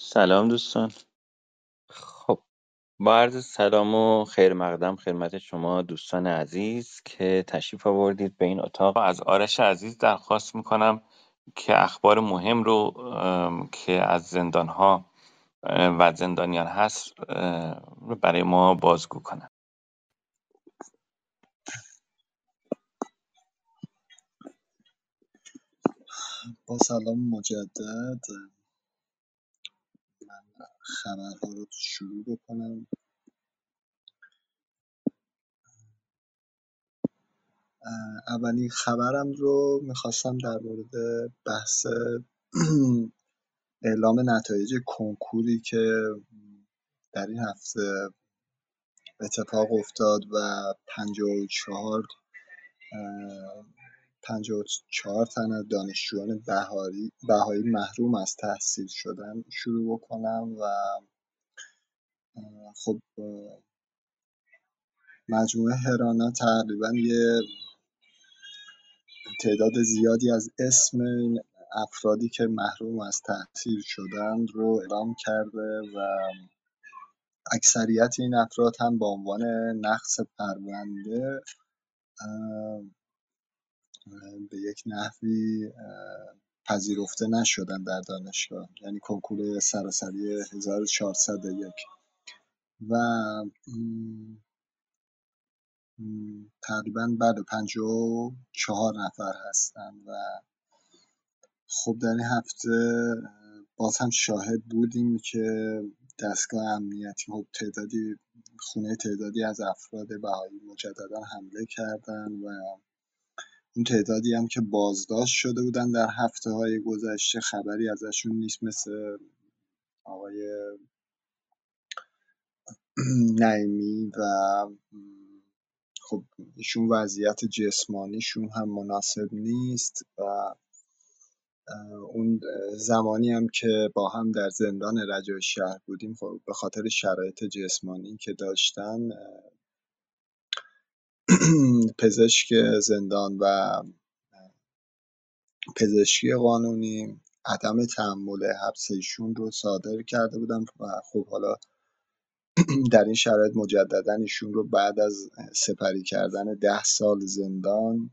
سلام دوستان. خب با عرض سلام و خیر مقدم خدمت شما دوستان عزیز که تشریف آوردید به این اتاق. از آرش عزیز درخواست می‌کنم که اخبار مهم رو ام، که از زندان ها و زندانیان هست اه، رو برای ما بازگو کنم با سلام مجدد. خبرها رو شروع بکنم. اولین خبرم رو می‌خواستم در مورد بحث اعلام نتایج کنکوری که در این هفته اتفاق افتاد و 54 54 تن از دانشجویان بهاری بهایی محروم از تحصیل شدن شروع بکنم و خب مجموعه هرانا تقریبا یه تعداد زیادی از اسم افرادی که محروم از تحصیل شدند رو اعلام کرده و اکثریت این افراد هم به عنوان نقص پرونده به یک نحوی پذیرفته نشدن در دانشگاه. یعنی کنکور سراسری 1401 و تقریبا بعد چهار نفر هستن و خب در این هفته باز هم شاهد بودیم که دستگاه امنیتی خب تعدادی خونه تعدادی از افراد بهایی مجددا حمله کردن و اون تعدادی هم که بازداشت شده بودن در هفته های گذشته خبری ازشون نیست مثل آقای نعیمی و خب ایشون وضعیت جسمانیشون هم مناسب نیست و اون زمانی هم که با هم در زندان رجای شهر بودیم خب به خاطر شرایط جسمانی که داشتن پزشک زندان و پزشکی قانونی عدم تحمل حبس ایشون رو صادر کرده بودن و خب حالا در این شرایط مجددا ایشون رو بعد از سپری کردن ده سال زندان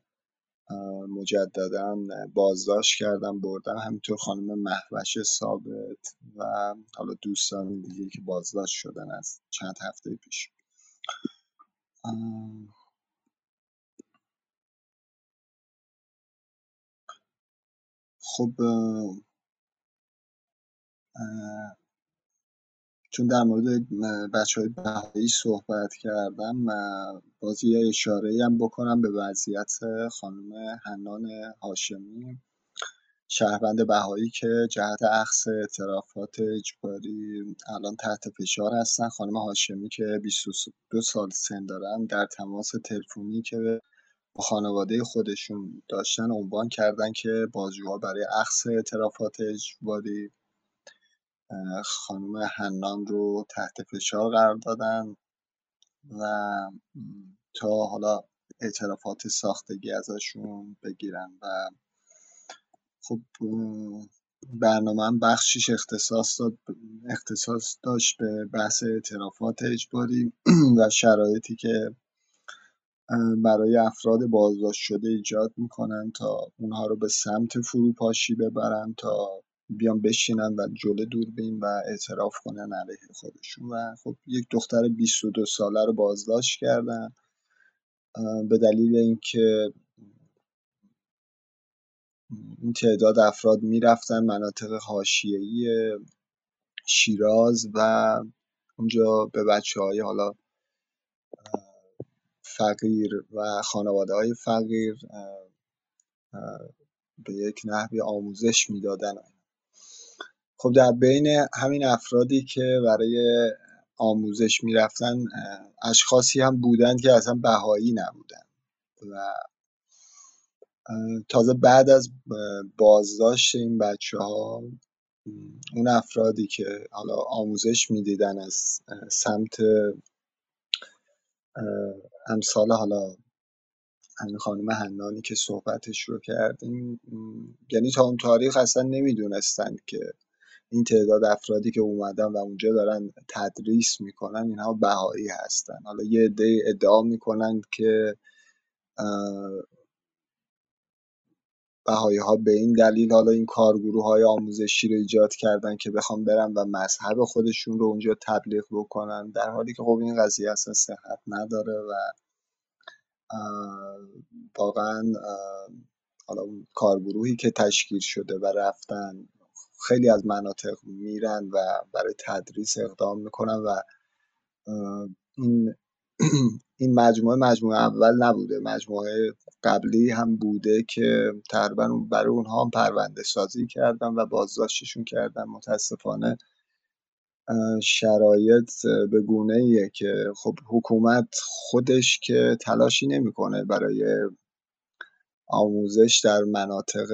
مجددا بازداشت کردن بردن همینطور خانم محوش ثابت و حالا دوستان دیگه که بازداشت شدن از چند هفته پیش. خب چون در مورد بچه های بهایی صحبت کردم باز یه اشاره هم بکنم به وضعیت خانم حنان هاشمی شهروند بهایی که جهت اخص اعترافات اجباری الان تحت فشار هستن. خانم هاشمی که 22 سال سن دارن در تماس تلفنی که خانواده خودشون داشتن عنوان کردن که بازجوها برای اخص اعترافات اجباری خانم حنان رو تحت فشار قرار دادن و تا حالا اعترافات ساختگی ازشون بگیرن و خب برنامه بخشیش اختصاص, داد اختصاص داشت به بحث اعترافات اجباری و شرایطی که برای افراد بازداشت شده ایجاد می‌کنن تا اونها رو به سمت فروپاشی ببرن تا بیان بشینن و جلو دوربین و اعتراف کنن علیه خودشون. و خب یک دختر 22 ساله رو بازداشت کردن به دلیل اینکه این تعداد افراد می‌رفتن مناطق حاشیه‌ای شیراز و اونجا به بچه های حالا فقیر و خانواده های فقیر به یک نحوی آموزش می‌دادن. خب در بین همین افرادی که برای آموزش می‌رفتن اشخاصی هم بودند که اصلا بهایی نبودن و تازه بعد از بازداشت این بچه ها اون افرادی که حالا آموزش می‌دیدن از سمت امثال حالا همین خانم هنانی که صحبتش رو کردیم یعنی تا اون تاریخ اصلا نمی‌دونستند که این تعداد افرادی که اومدن و اونجا دارن تدریس می‌کنن اینها بهایی هستن. حالا یه عده ادعا می‌کنن که بهایی ها به این دلیل حالا این کارگروه های آموزشی رو ایجاد کردن که بخوام برن و مذهب خودشون رو اونجا تبلیغ بکنن در حالی که خب این قضیه اصلا صحت نداره و واقعا حالا کارگروهی که تشکیل شده و رفتن خیلی از مناطق میرن و برای تدریس اقدام می‌کنن و این این مجموعه مجموعه اول نبوده. مجموعه قبلی هم بوده که تقریبا برای اونها هم پرونده سازی کردن و بازداشتشون کردن. متاسفانه شرایط به گونه ایه که خب حکومت خودش که تلاشی نمی‌کنه برای آموزش در مناطق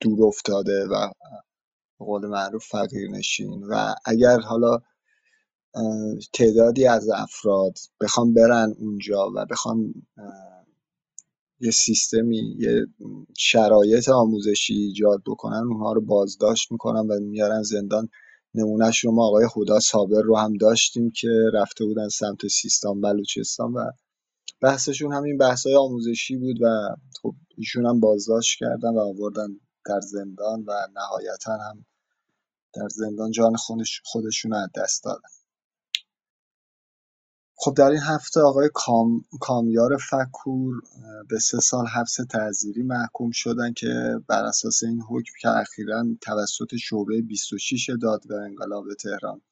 دور افتاده و قول معروف فقیر نشین و اگر حالا تعدادی از افراد بخوام برن اونجا و بخوام یه سیستمی یه شرایط آموزشی ایجاد بکنن اونها رو بازداشت می‌کنن و میارن زندان. نمونهش رو ما آقای خدا صابر رو هم داشتیم که رفته بودن سمت سیستان بلوچستان و بحثشون همین بحث های آموزشی بود و خب ایشون هم بازداشت کردن و آوردن در زندان و نهایتا هم در زندان جان خودشون از دست دادن. خب در این هفته آقای کام، کامیار فکور به سه سال حبس تعذیری محکوم شدن که بر اساس این حکم که اخیرا توسط شعبه 26 دادگاه انقلاب تهران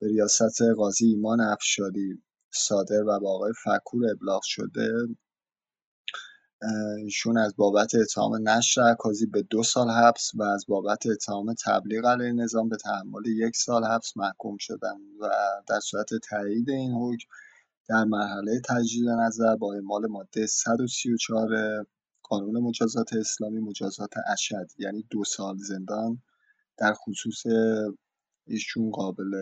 به ریاست قاضی ایمان افشاری صادر و با آقای فکور ابلاغ شده ایشون از بابت اتهام نشر عکازی به دو سال حبس و از بابت اتهام تبلیغ علیه نظام به تحمل یک سال حبس محکوم شدن و در صورت تایید این حکم در مرحله تجدید نظر با اعمال ماده 134 قانون مجازات اسلامی مجازات اشد یعنی دو سال زندان در خصوص ایشون قابل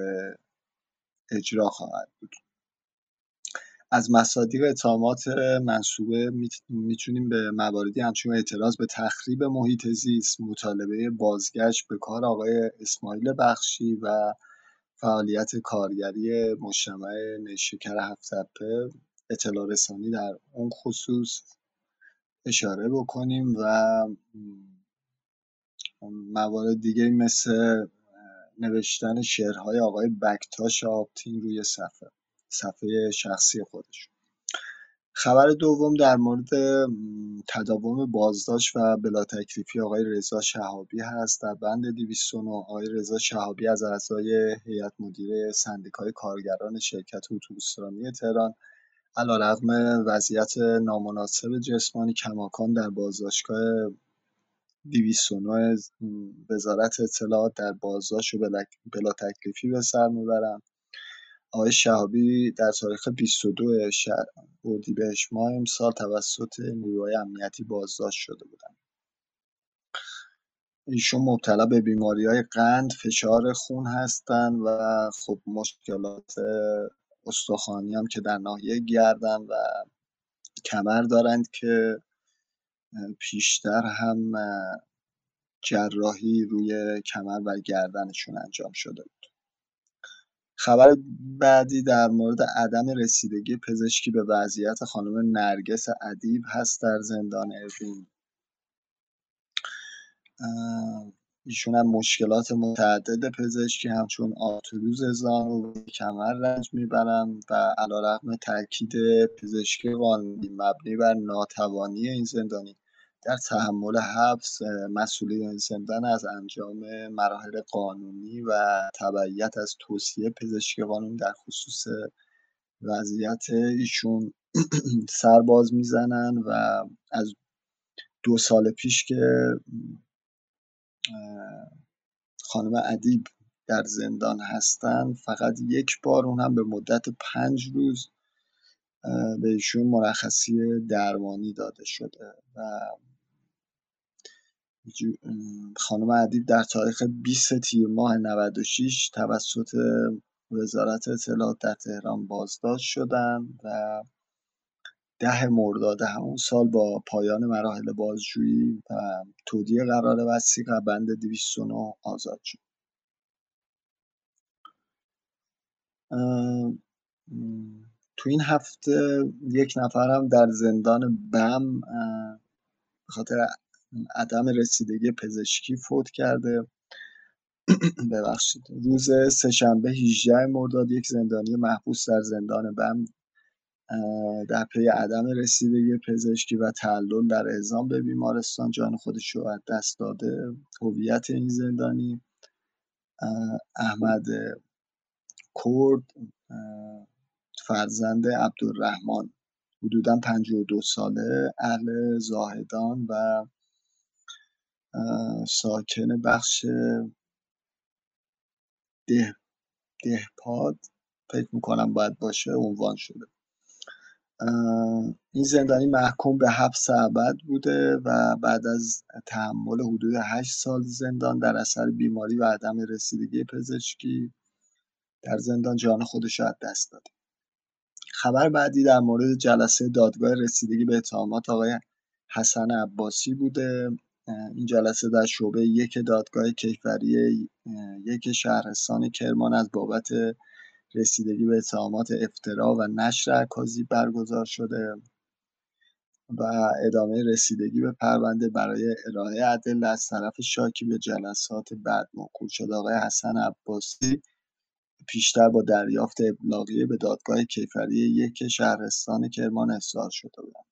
اجرا خواهد بود. از مصادیق اتهامات منصوبه می‌تونیم به مواردی همچون اعتراض به تخریب محیط زیست مطالبه بازگشت به کار آقای اسماعیل بخشی و فعالیت کارگری مجتمع نیشکر هفتپه اطلاع رسانی در اون خصوص اشاره بکنیم و موارد دیگه مثل نوشتن شعرهای آقای بکتاش آبتین روی صفحه. صفحه شخصی خودشون خبر دوم در مورد تداوم بازداشت و بلا تکلیفی آقای رضا شهابی هست. در بند 209 آقای رضا شهابی از اعضای هیئت مدیره سندیکای کارگران شرکت اتوبوسرانی تهران علیرغم وضعیت نامناسب جسمانی کماکان در بازداشتگاه 209 وزارت اطلاعات در بازداشت و بلا تکلیفی به سر می‌برند. آقای شهابی در تاریخ 22 اردیبهشت ماه امسال توسط نیروهای امنیتی بازداشت شده بودند. ایشون مبتلا به بیماری های قند، فشار خون هستند و خب مشکلات استخوانی هم که در ناحیه گردن و کمر دارند که پیشتر هم جراحی روی کمر و گردنشون انجام شده. خبر بعدی در مورد عدم رسیدگی پزشکی به وضعیت خانم نرگس ادیب هست در زندان اوین ایشون هم مشکلات متعدد پزشکی همچون آتروز زانو و کمر رنج می‌برن و علیرغم تاکید پزشکی قانونی مبنی بر ناتوانی این زندانی. در تحمل حبس مسئولین زندان از انجام مراحل قانونی و تبعیت از توصیه پزشکی قانونی در خصوص وضعیت ایشون سرباز می‌زنن و از دو سال پیش که خانم ادیب در زندان هستن فقط یک بار اون هم به مدت پنج روز به ایشون مرخصی درمانی داده شده و خانم ادیب در تاریخ 20 تیر ماه 96 توسط وزارت اطلاعات در تهران بازداشت شدن و ده مرداد همون سال با پایان مراحل بازجویی و تودیع قرار وسیق بند 209 آزاد شد. تو این هفته یک نفرم در زندان بم به خاطر عدم رسیدگی پزشکی فوت کرده. ببخشید. روز سهشنبه 18 مرداد یک زندانی محبوس در زندان بم در پی عدم رسیدگی پزشکی و تعلل در اعزام به بیمارستان جان خودش رو از دست داده هویت این زندانی. احمد کرد فرزند عبدالرحمن. حدودا 52 ساله اهل زاهدان و ساکن بخش ده دهپاد. فکر می‌کنم باید باشه عنوان شده. این زندانی محکوم به حبس ابد بوده و بعد از تحمل حدود 8 سال زندان در اثر بیماری و عدم رسیدگی پزشکی در زندان جان خودش را دست داده خبر بعدی در مورد جلسه دادگاه رسیدگی به اتهامات آقای حسن عباسی بوده. این جلسه در شعبه یک دادگاه کیفری یک شهرستان کرمان از بابت رسیدگی به اتهامات افترا و نشر عکاسی برگزار شده و ادامه رسیدگی به پرونده برای ارائه ادله از طرف شاکی به جلسات بعد موکول شده آقای حسن عباسی پیشتر با دریافت ابلاغیه به دادگاه کیفری یک شهرستان کرمان احضار شده بودند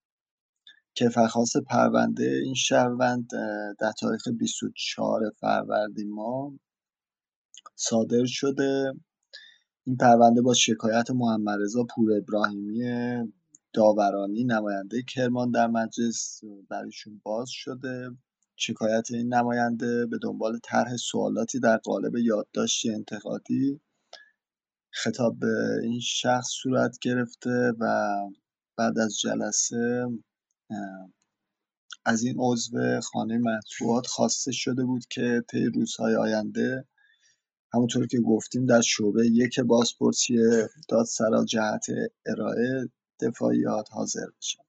کیفرخواست پرونده این شهروند در تاریخ 24 فروردین ماه صادر شده. این پرونده با شکایت محمدرضا پور ابراهیمی داورانی نماینده کرمان در مجلس برایشون باز شده. شکایت این نماینده به دنبال طرح سوالاتی در قالب یادداشتی انتقادی خطاب به این شخص صورت گرفته و بعد از جلسه از این عضو خانه مطبوعات خواسته شده بود که طی روزهای آینده همونطور که گفتیم در شعبه یک بازپرسی دادسرا جهت ارائه دفاعیات حاضر بشن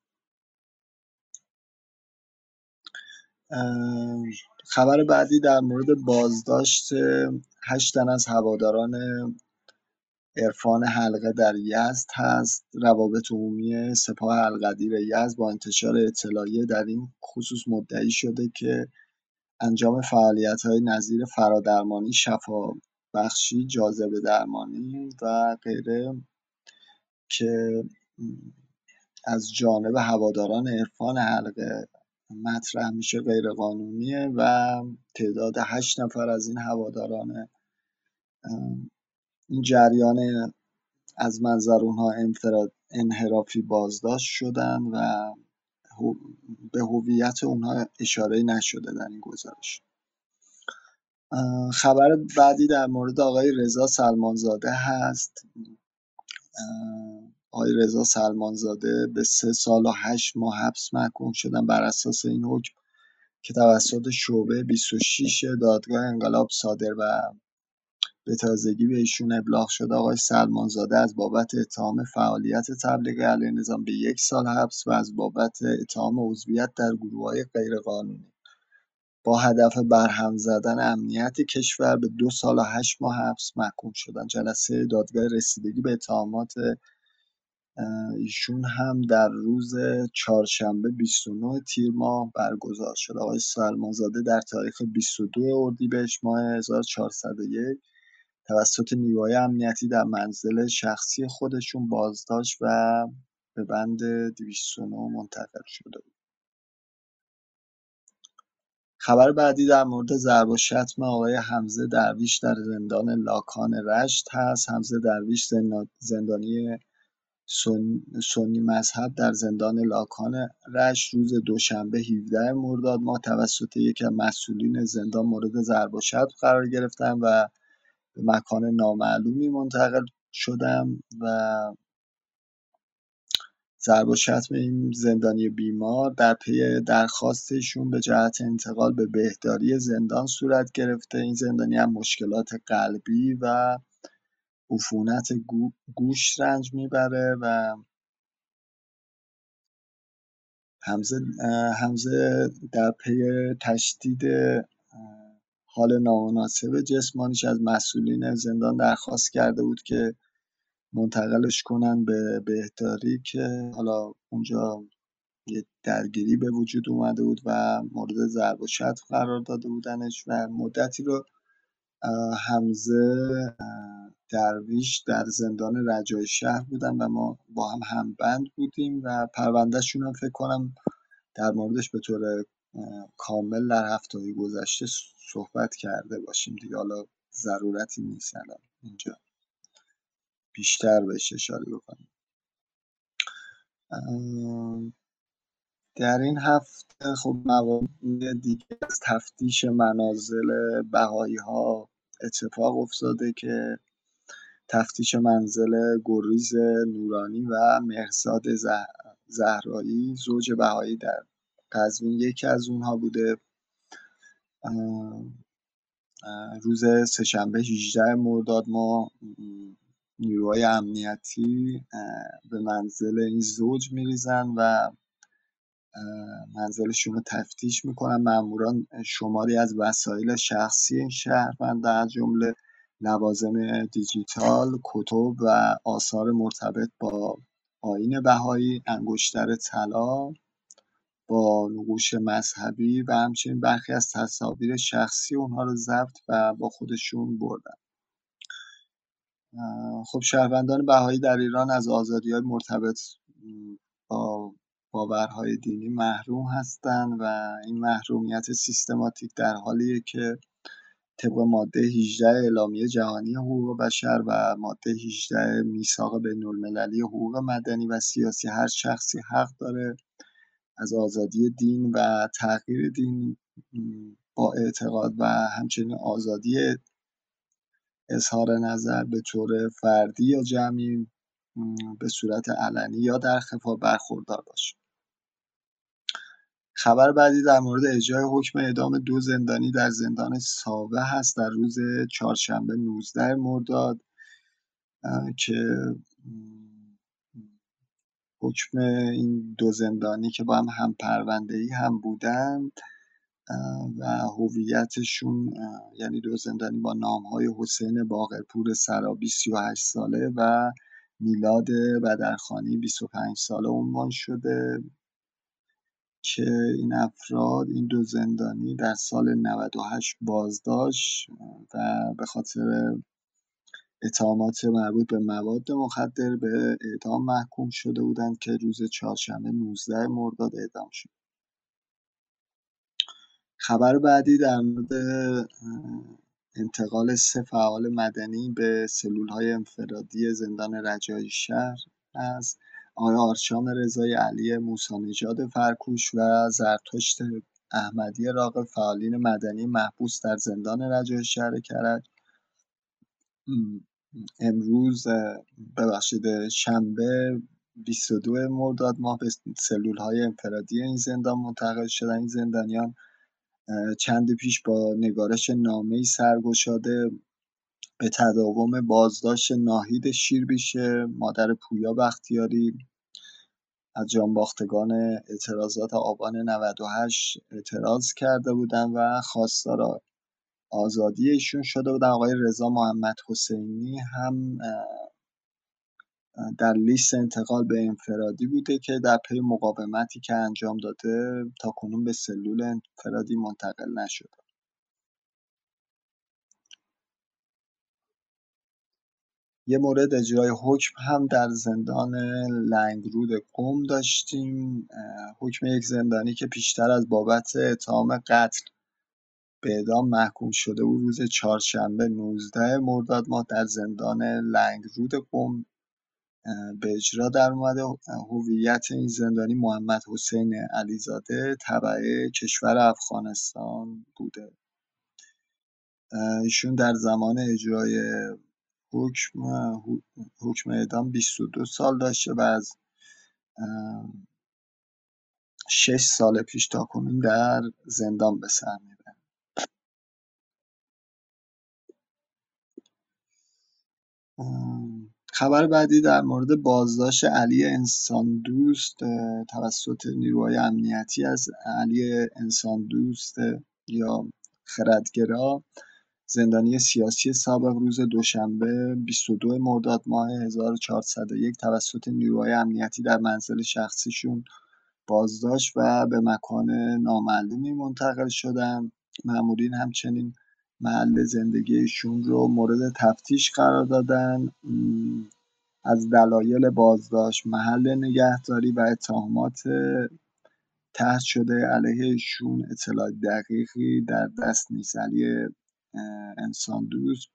خبر بعدی در مورد بازداشت هشت تن از هواداران عرفان حلقه در یزد هست. روابط عمومی سپاه القدیر یزد با انتشار اطلاعیه در این خصوص مدعی شده که انجام فعالیت های نظیر فرادرمانی شفا بخشی جاذبه درمانی و غیره که از جانب هواداران عرفان حلقه مطرح میشه غیر قانونیه و تعداد هشت نفر از این هواداران این جریان از منظر اونها انحرافی بازداشت شدن و به هویت اونها اشاره نشده در این گزارش. خبر بعدی در مورد آقای رضا سلمانزاده هست. آقای رضا سلمانزاده به سه سال و هشت ماه حبس محکوم شدن بر اساس این حکم که توسط شعبه 26 دادگاه انقلاب صادر و به تازگی به ایشون ابلاغ شده آقای سلمانزاده از بابت اتهام فعالیت تبلیغ علیه نظام به یک سال حبس و از بابت اتهام عضویت در گروه های غیرقانونی. با هدف برهم زدن امنیت کشور به دو سال و هشت ماه حبس محکوم شدن. جلسه دادگاه رسیدگی به اتهامات ایشون هم در روز چهارشنبه 29 تیر ماه برگزار شد. آقای سلمانزاده در تاریخ 22 اردیبهشت ماه 1401 توسط نیروهای امنیتی در منزل شخصی خودشون بازداشت و به بند 209 منتقل شده بود. خبر بعدی در مورد ضرب و شتم آقای حمزه درویش در زندان لاکان رشت هست. حمزه درویش زندانی سنی مذهب در زندان لاکان رشت روز دوشنبه 17 مرداد ما توسط یکی از مسئولین زندان مورد ضرب و شتم قرار گرفتن و به مکان نامعلومی منتقل شدم و ضرب و شتم این زندانی بیمار در پی درخواستشون به جهت انتقال به بهداری زندان صورت گرفته. این زندانی هم مشکلات قلبی و عفونت گوش رنج می‌بره و حمزه حمزه در پی تشدید حال نامناسب جسمانیش از مسئولین زندان درخواست کرده بود که منتقلش کنن به بهداری که حالا اونجا یه درگیری به وجود اومده بود و مورد ضرب و شتم قرار داده بودنش و مدتی رو حمزه درویش در زندان رجای شهر بودن و ما با هم همبند بودیم و پروندهشون هم فکر کنم در موردش به طور کامل در هفته گذشته صحبت کرده باشیم دیگه. حالا ضرورتی نیست الان اینجا بیشتر بهش اشاره بکنیم. در این هفته خب موارد دیگه از تفتیش منازل بهایی ها اتفاق افتاده که تفتیش منزل گریز نورانی و مهرزاد زهرایی زوج بهایی در قزوین یکی از اونها بوده. روز سهشنبه 18 مرداد ما نیروهای امنیتی به منزل این زوج میریزن و منزلشون رو تفتیش می‌کنن. ماموران شماری از وسایل شخصی این شهروند از جمله لوازم دیجیتال کتب و آثار مرتبط با آین بهایی انگشتر طلا با نقوش مذهبی و همچنین برخی از تصاویر شخصی اونها رو ضبط و با خودشون بردن. خب شهروندان بهایی در ایران از آزادی های مرتبط با باورهای دینی محروم هستند و این محرومیت سیستماتیک در حالیه که طبق ماده 18 اعلامیه جهانی حقوق بشر و ماده 18 میثاق بین‌المللی حقوق مدنی و سیاسی هر شخصی حق داره. از آزادی دین و تغییر دین با اعتقاد و همچنین آزادی اظهار نظر به طور فردی یا جمعی به صورت علنی یا در خفا برخوردار باشه. خبر بعدی در مورد اجرای حکم اعدام دو زندانی در زندان ساوه هست در روز چهارشنبه 19 مرداد که حکم این دو زندانی که با هم هم پرونده ای هم بودند و هویتشون یعنی دو زندانی با نام های حسین باقرپور سرابی 38 ساله و میلاد بدرخانی 25 ساله عنوان شده که این افراد این دو زندانی در سال 98 بازداشت و به خاطر اتهامات مربوط به مواد مخدر به اعدام محکوم شده بودند که روز چهارشنبه 19 مرداد اعدام شد. خبر بعدی در مورد انتقال سه فعال مدنی به های انفرادی زندان رجایی شهر است آقای آرشام رضای علی موسانجاد فرکوش و زرتشت احمدی راقب فعالین مدنی محبوس در زندان رجای شهر کرج امروز ببخشید شنبه 22 مرداد ماه به سلول های انفرادی این زندان منتقل شدن. این زندانیان چند پیش با نگارش نامه سرگشاده به تداوم بازداشت ناهید شیربیشه مادر پویا بختیاری از جانباختگان اعتراضات آبان 98 اعتراض کرده بودند و خواستار آزادی ایشون شده بودن آقای رضا محمد حسینی هم در لیست انتقال به انفرادی بوده که در پی مقاومتی که انجام داده تا کنون به سلول انفرادی منتقل نشده. یه مورد اجرای حکم هم در زندان لنگرود قم داشتیم. حکم یک زندانی که پیشتر از بابت اتهام قتل به اعدام محکوم شده بود روز چهارشنبه 19 مرداد ماه در زندان لنگرود قم به اجرا در اومده. هویت این زندانی محمد حسین علیزاده تبعه کشور افغانستان بوده. ایشون در زمان اجرای حکم حکم اعدام 22 سال داشته و از 6 سال پیش تا کنون در زندان به سر می‌بره خبر بعدی در مورد بازداشت علی انسان دوست توسط نیروهای امنیتی از علی انسان دوست یا خردگرا. زندانی سیاسی سابق روز دوشنبه 22 مرداد ماه 1401 توسط نیروهای امنیتی در منزل شخصیشون بازداشت و به مکان نامعلومی منتقل شدن. مامورین همچنین محل زندگیشون رو مورد تفتیش قرار دادن. از دلایل بازداشت محل نگهداری و اتهامات تحت شده علیه ایشون اطلاع دقیقی در دست نیست. علی انسان دوست.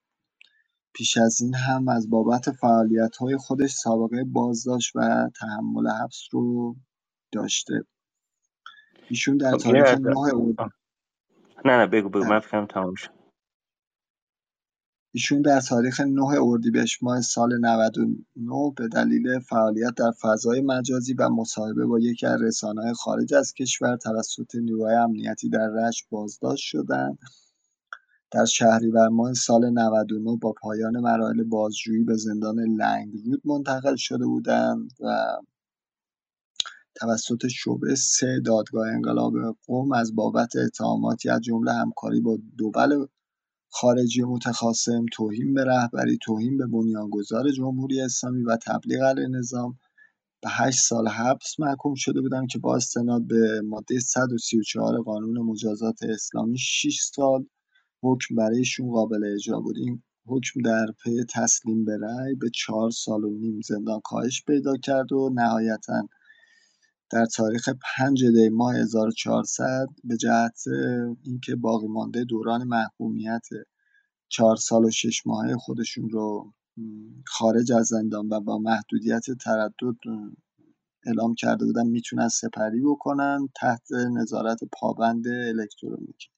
پیش از این هم از بابت فعالیت های خودش سابقه بازداشت و تحمل حبس رو داشته. ایشون در خب، تاریخ نه نه بگو بگو. من فکرم تمام شد. ایشون در تاریخ 9 اردیبهشت ماه سال 99 به دلیل فعالیت در فضای مجازی و مصاحبه با یکی از رسانه‌های خارج از کشور توسط نیروهای امنیتی در رشت بازداشت شدند. در شهریور ماه سال 99 با پایان مراحل بازجویی به زندان لنگرود منتقل شده بودند و توسط شعبه سه دادگاه انقلاب قوم از بابت اتهاماتی از جمله همکاری با دول خارجی متخاصم، توهین به رهبری، توهین به بنیانگذار جمهوری اسلامی و تبلیغ علیه نظام. به هشت سال حبس محکوم شده بودند که با استناد به ماده 134 قانون مجازات اسلامی 6 سال حکم برایشون قابل اجرا بود. این حکم در پی تسلیم به رأی به چهار سال و نیم زندان کاهش پیدا کرد و نهایتا در تاریخ 5 دی ماه 1400 به جهت اینکه باقی مانده دوران محکومیت چهار سال و شش ماهه خودشون رو خارج از زندان و با محدودیت تردد اعلام کرده بودن می‌تونن سپری بکنن تحت نظارت پابند الکترونیکی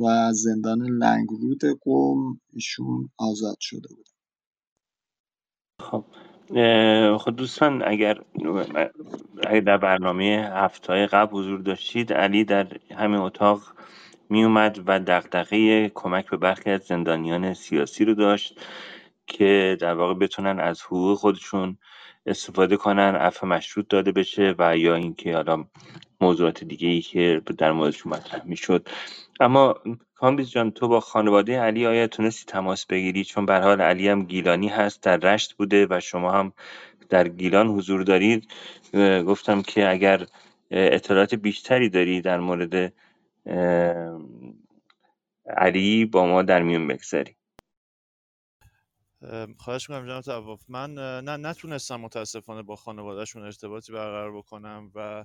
و از زندان لنگرود قوم ایشون آزاد شده بود. خب. خب دوستان اگر اگر در برنامه هفته قبل حضور داشتید علی در همین اتاق می اومد و دغدغه کمک به برخی از زندانیان سیاسی رو داشت که در واقع بتونن از حقوق خودشون استفاده کنن عفو مشروط داده بشه و یا اینکه حالا موضوعات دیگه ای که در موردشون مطرح می‌شد. اما کامبیز جان تو با خانواده علی آیا تونستی تماس بگیری؟ چون به حال علی هم گیلانی هست در رشت بوده و شما هم در گیلان حضور دارید. گفتم که اگر اطلاعات بیشتری داری در مورد علی با ما در میون بگذاری. خواهش می‌کنم جناب تواف من نه نتونستم متاسفانه با خانوادهشون ارتباطی برقرار بکنم و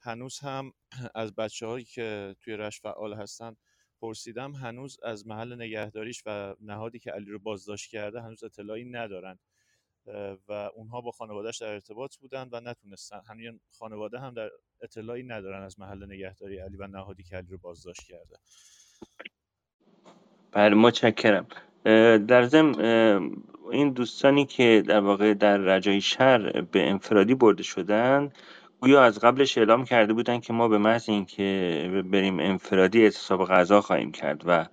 هنوز هم از بچه هایی که توی رشت فعال هستن پرسیدم هنوز از محل نگهداریش و نهادی که علی رو بازداشت کرده هنوز اطلاعی ندارن. و اونها با خانوادهش در ارتباط بودن و نتونستن. همین خانواده هم در اطلاعی ندارن از محل نگهداری علی و نهادی که علی رو بازداشت کرده. بله متشکرم. در ضمن این دوستانی که در واقع در رجای شهر به انفرادی برده شدن گویا از قبلش اعلام کرده بودن که ما به محض اینکه بریم انفرادی اعتصاب غذا خواهیم کرد و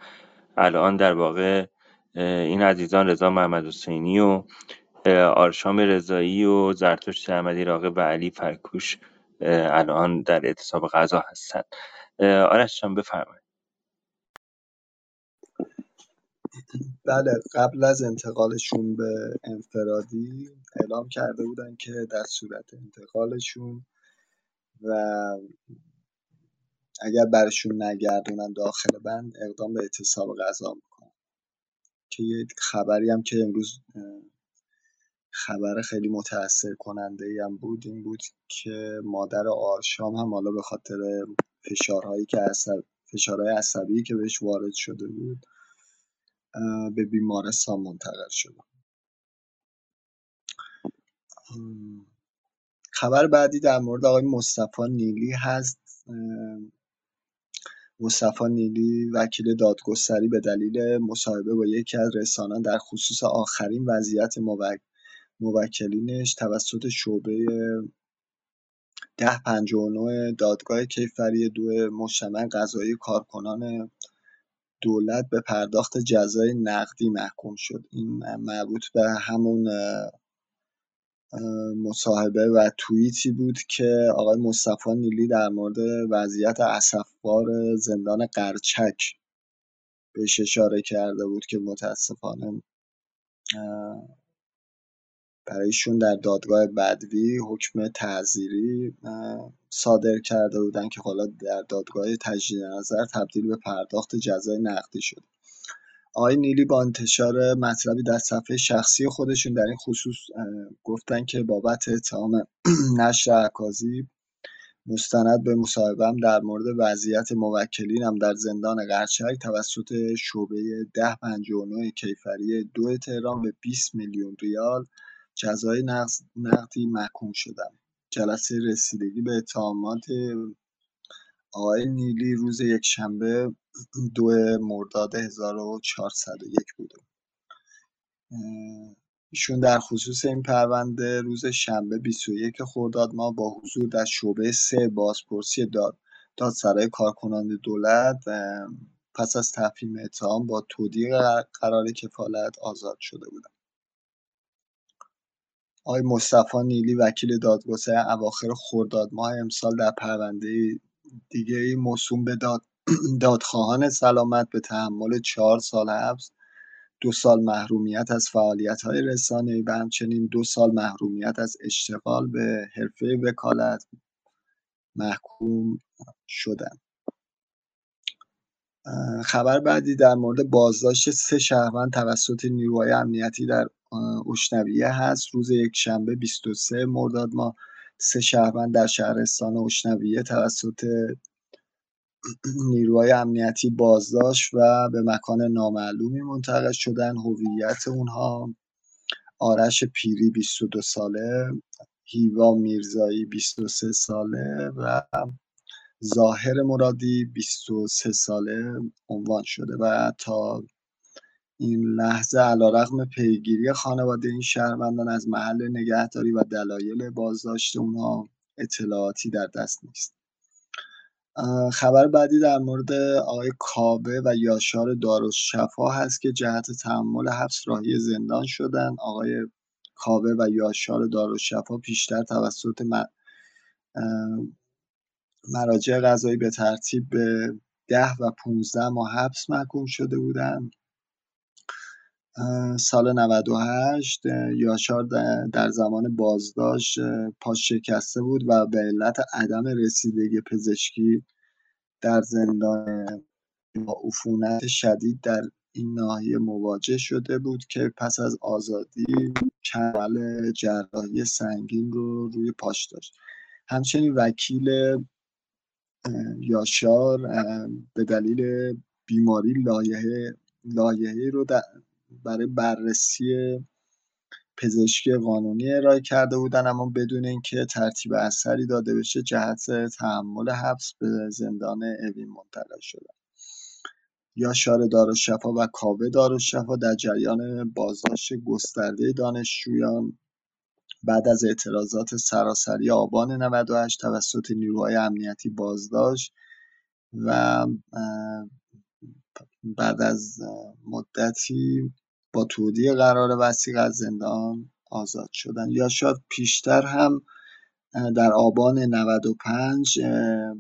الان در واقع این عزیزان رضا محمد حسینی و آرشام رضایی و زرتشت احمدی راقب و علی فرکوش الان در اعتصاب غذا هستند آرش جان بفرمایید. بله قبل از انتقالشون به انفرادی اعلام کرده بودن که در صورت انتقالشون و اگر برشون نگردونن داخل بند اقدام به اعتصاب غذا می‌کنن. که یه خبری هم که امروز خبر خیلی متاثر کننده هم بود این بود که مادر آرشام هم حالا به خاطر فشارهایی که عصب فشارهای عصبی که بهش وارد شده بود به بیمارستان منتقل شده خبر بعدی در مورد آقای مصطفی نیلی هست. مصطفی نیلی وکیل دادگستری به دلیل مصاحبه با یکی از رسانان در خصوص آخرین وضعیت موکلینش توسط شعبه ده پنجاه دادگاه کیفری دو مجتمع قضایی کارکنان دولت به پرداخت جزای نقدی محکوم شد. این مربوط به همون مصاحبه و توییتی بود که آقای مصطفی نیلی در مورد وضعیت اسفبار زندان قرچک بهش اشاره کرده بود که متاسفانه برایشون در دادگاه بدوی حکم تعذیری صادر کرده بودن که حالا در دادگاه تجدید نظر تبدیل به پرداخت جزای نقدی شد آقای نیلی با انتشار مطلبی در صفحه شخصی خودشون در این خصوص گفتن که بابت اتهام نشر عکازی مستند به مصاحبهم در مورد وضعیت موکلینم در زندان قرچک توسط شعبه 1059 کیفری دو تهران به 20 میلیون ریال جزای نقدی محکوم شدم جلسه رسیدگی به اتهامات آقای نیلی روز یکشنبه دو مرداد 1401 بوده. ایشون در خصوص این پرونده روز شنبه 21 خرداد ما با حضور در شعبه سه بازپرسی داد دادسرای کارکنان دولت پس از تفهیم اتهام با تودیق قرار کفالت آزاد شده بودند. آقای مصطفی نیلی وکیل دادگستری اواخر خرداد ماه امسال در پرونده دیگه موسوم به داد دادخواهان سلامت به تحمل چهار سال حبس دو سال محرومیت از فعالیت های رسانه و همچنین دو سال محرومیت از اشتغال به حرفه وکالت محکوم شدند خبر بعدی در مورد بازداشت سه شهروند توسط نیروهای امنیتی در اشنویه هست. روز یکشنبه 23 مرداد ما سه شهروند در شهرستان اشنویه توسط نیروهای امنیتی بازداشت و به مکان نامعلومی منتقل شدن. هویت اونها آرش پیری 22 ساله هیوا میرزایی 23 ساله و ظاهر مرادی 23 ساله عنوان شده و تا این لحظه علیرغم پیگیری خانواده این شهروندان از محل نگهداری و دلایل بازداشت اونها اطلاعاتی در دست نیست. خبر بعدی در مورد آقای کابه و یاشار دارالشفا هست که جهت تحمل حبس راهی زندان شدن. آقای کابه و یاشار دارالشفا پیشتر توسط مراجع قضایی به ترتیب به ده و 15 ماه حبس محکوم شده بودند. سال 98 یاشار در زمان بازداشت پاش شکسته بود و به علت عدم رسیدگی پزشکی در زندان با عفونت شدید در این ناحیه مواجه شده بود که پس از آزادی کمال جراحی سنگین رو روی پاش داشت. همچنین وکیل یاشار به دلیل بیماری لایحه لایحه رو برای بررسی پزشکی قانونی ارائه کرده بودن اما بدون اینکه ترتیب اثری داده بشه جهت تحمل حبس به زندان اوین منتقل شدن یاشار دارالشفا و کاوه دارالشفا در جریان بازداشت گسترده دانشجویان بعد از اعتراضات سراسری آبان 98 توسط نیروهای امنیتی بازداشت و بعد از مدتی با تودیع قرار وسیق از زندان آزاد شدن. یا شاید پیشتر هم در آبان 95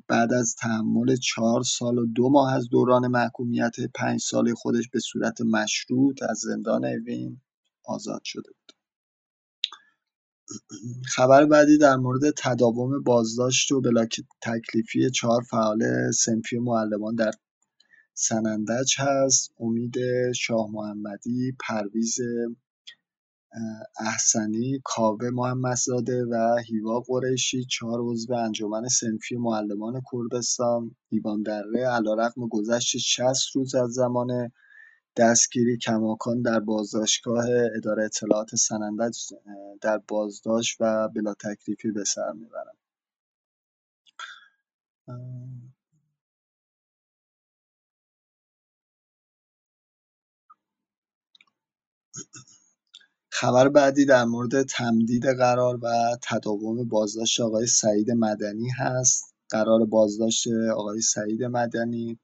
بعد از تحمل چهار سال و دو ماه از دوران محکومیت پنج ساله خودش به صورت مشروط از زندان اوین آزاد شده بود. خبر بعدی در مورد تداوم بازداشت و بلاک تکلیفی چهار فعال سنفی معلمان در سنندج هست. امید شاه محمدی پرویز احسنی کاوه محمدزاده و هیوا قریشی چهار عضو انجمن سنفی معلمان کردستان. دیوان دره علیرغم گذشت 60 روز از زمان دستگیری کماکان در بازداشتگاه اداره اطلاعات سنندج در بازداشت و بلا تکلیفی به سر می‌برند خبر بعدی در مورد تمدید قرار و تداوم بازداشت آقای سعید مدنی هست. قرار بازداشت آقای سعید مدنی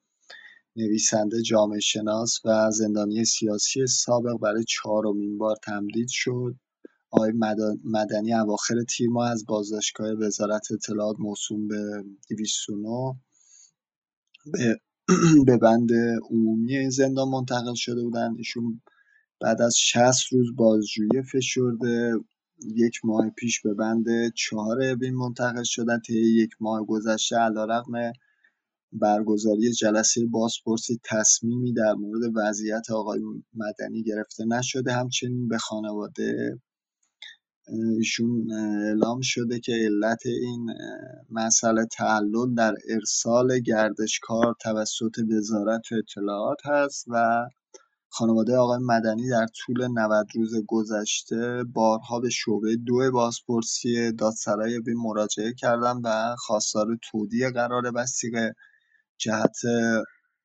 نویسنده جامعه شناس و زندانی سیاسی سابق برای چهارمین بار تمدید شد. آقای مدنی اواخر تیر ماه از بازداشتگاه وزارت اطلاعات موسوم به 209 به به بند عمومی زندان منتقل شده بودند. ایشون بعد از 60 روز بازجویی فشرده یک ماه پیش به بند چهار اوین منتقل شدن. طی یک ماه گذشته علیرغم برگزاری جلسه بازپرسی تصمیمی در مورد وضعیت آقای مدنی گرفته نشده. همچنین به خانواده ایشون اعلام شده که علت این مسئله تعلل در ارسال گردشکار توسط وزارت اطلاعات هست و خانواده آقای مدنی در طول 90 روز گذشته بارها به شعبه دو بازپرسی دادسرای به مراجعه کردن و خواستار تودیع قرار وسیقه جهت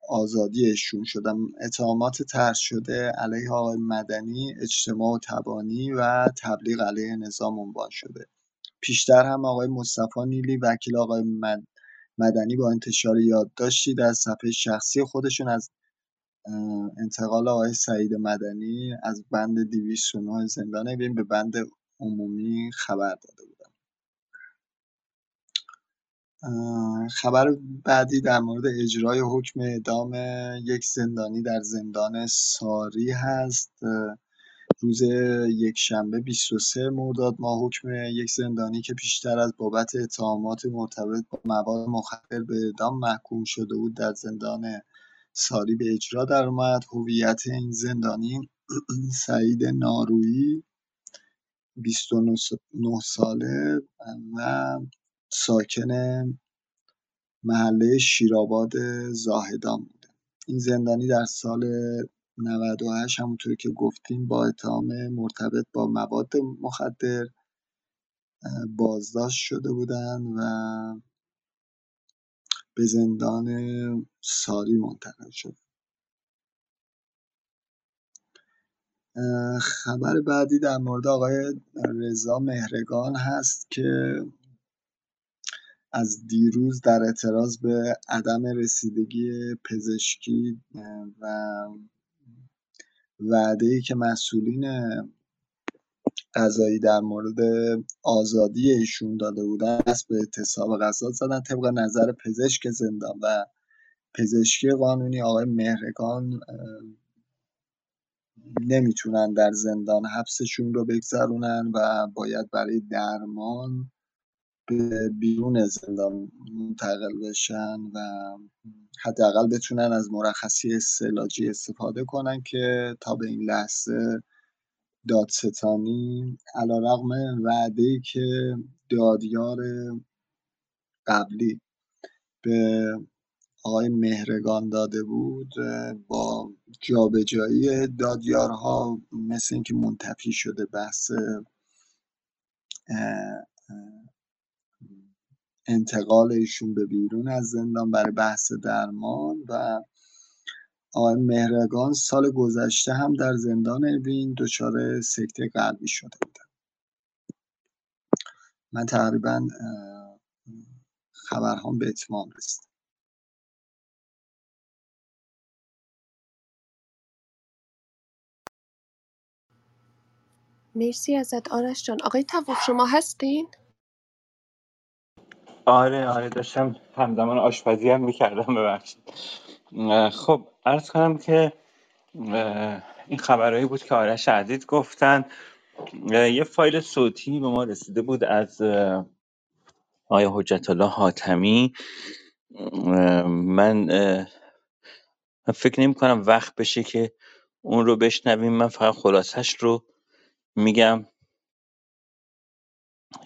آزادی ایشون شدن اتهامات طرح شده علیه آقای مدنی اجتماع و تبانی و تبلیغ علیه نظام عنوان شده. پیشتر هم آقای مصطفی نیلی وکیل آقای مدنی با انتشار یادداشتی در صفحه شخصی خودشون از انتقال آقای سعید مدنی از بند 209 زندان به بند عمومی خبر داده بودن خبر بعدی در مورد اجرای حکم اعدام یک زندانی در زندان ساری هست. روز یکشنبه 23 مرداد ما حکم یک زندانی که پیشتر از بابت اتهامات مرتبط با مواد مخدر به اعدام محکوم شده بود در زندان ساری به اجرا در اومد. هویت این زندانی سعید نارویی 29 ساله و ساکن محله شیرآباد زاهدان بوده. این زندانی در سال 98 همونطور که گفتیم با اتهام مرتبط با مواد مخدر بازداشت شده بودن و به زندان ساری منتقل شد خبر بعدی در مورد آقای رضا مهرگان هست که از دیروز در اعتراض به عدم رسیدگی پزشکی و ای که مسئولین قضایی در مورد آزادی ایشون داده بودن دست به اعتصاب غذا زدن. طبق نظر پزشک زندان و پزشکی قانونی آقای مهرگان نمی‌تونن در زندان حبسشون رو بگذرونن و باید برای درمان به بیرون زندان منتقل بشن و حداقل بتونن از مرخصی استعلاجی استفاده کنن که تا به این لحظه دادستانی علیرغم وعده‌ای که دادیار قبلی به آقای مهرگان داده بود با جابجایی دادیارها مثل اینکه منتفی شده بحث انتقال ایشون به بیرون از زندان برای بحث درمان و آقای مهرگان سال گذشته هم در زندان اوین دچار سکته قلبی شده بودن. من تقریبا خبرهام به اتمام رسید. مرسی ازت آرش جان. آقای تواف شما هستین؟ آره آره داشتم همزمان آشپزی هم می‌کردم ببخشید. خب ارز کنم که این خبرهایی بود که آرش عزیز گفتن. یه فایل صوتی به ما رسیده بود از آیا حجت الله حاتمی. من فکر نمی کنم وقت بشه که اون رو بشنویم. من فقط خلاصش رو میگم.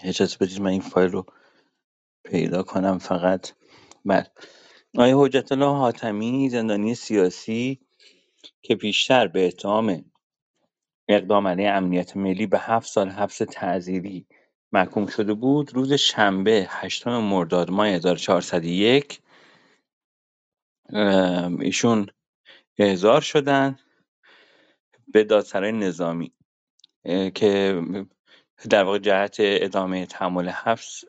اجازه بدید من این فایل رو پیدا کنم فقط. بله آقای حجت الله حاتمی زندانی سیاسی که بیشتر به اتهام اقدام علیه امنیت ملی به هفت سال حبس تعزیری محکوم شده بود روز شنبه هشتم مرداد ماه 1401 ایشون احضار شدن به دادسرای نظامی که در واقع جهت ادامه تحمل حبس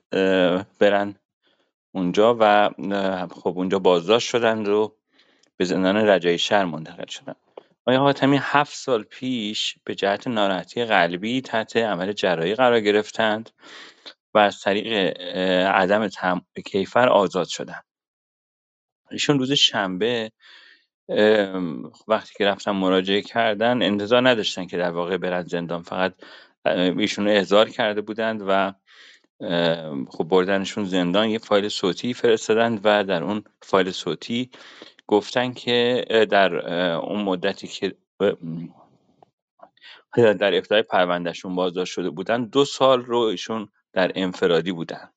برن اونجا و خب اونجا بازداشت شدن و به زندان رجایی شهر منتقل شدند آقای حاتمی هفت سال پیش به جهت ناراحتی قلبی تحت عمل جراحی قرار گرفتند و از طریق عدم تحمل کیفر آزاد شدند ایشون روز شنبه وقتی که رفتن مراجعه کردن انتظار نداشتن که در واقع برن زندان. فقط ایشون احضار کرده بودند و خب بردنشون زندان یه فایل صوتی فرستادند و در اون فایل صوتی گفتن که در اون مدتی که در ابتدای پروندهشون بازداشت شده بودن دو سال رو ایشون در انفرادی بودن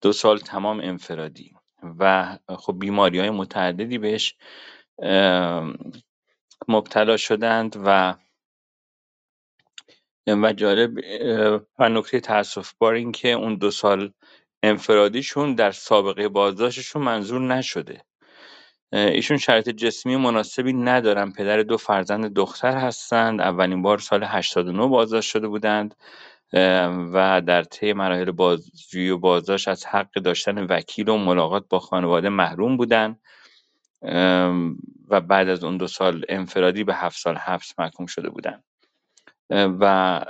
دو سال تمام انفرادی و خب بیماری های متعددی بهش مبتلا شدند و و جالب و نکته تاسف بار این که اون دو سال انفرادیشون در سابقه بازداشتشون منظور نشده. ایشون شرایط جسمی مناسبی ندارن. پدر دو فرزند دختر هستند. اولین بار سال 89 بازداشت شده بودند. و در طی مراحل بازجویی و بازداشت از حق داشتن وکیل و ملاقات با خانواده محروم بودند. و بعد از اون دو سال انفرادی به هفت سال حبس محکوم شده بودند. و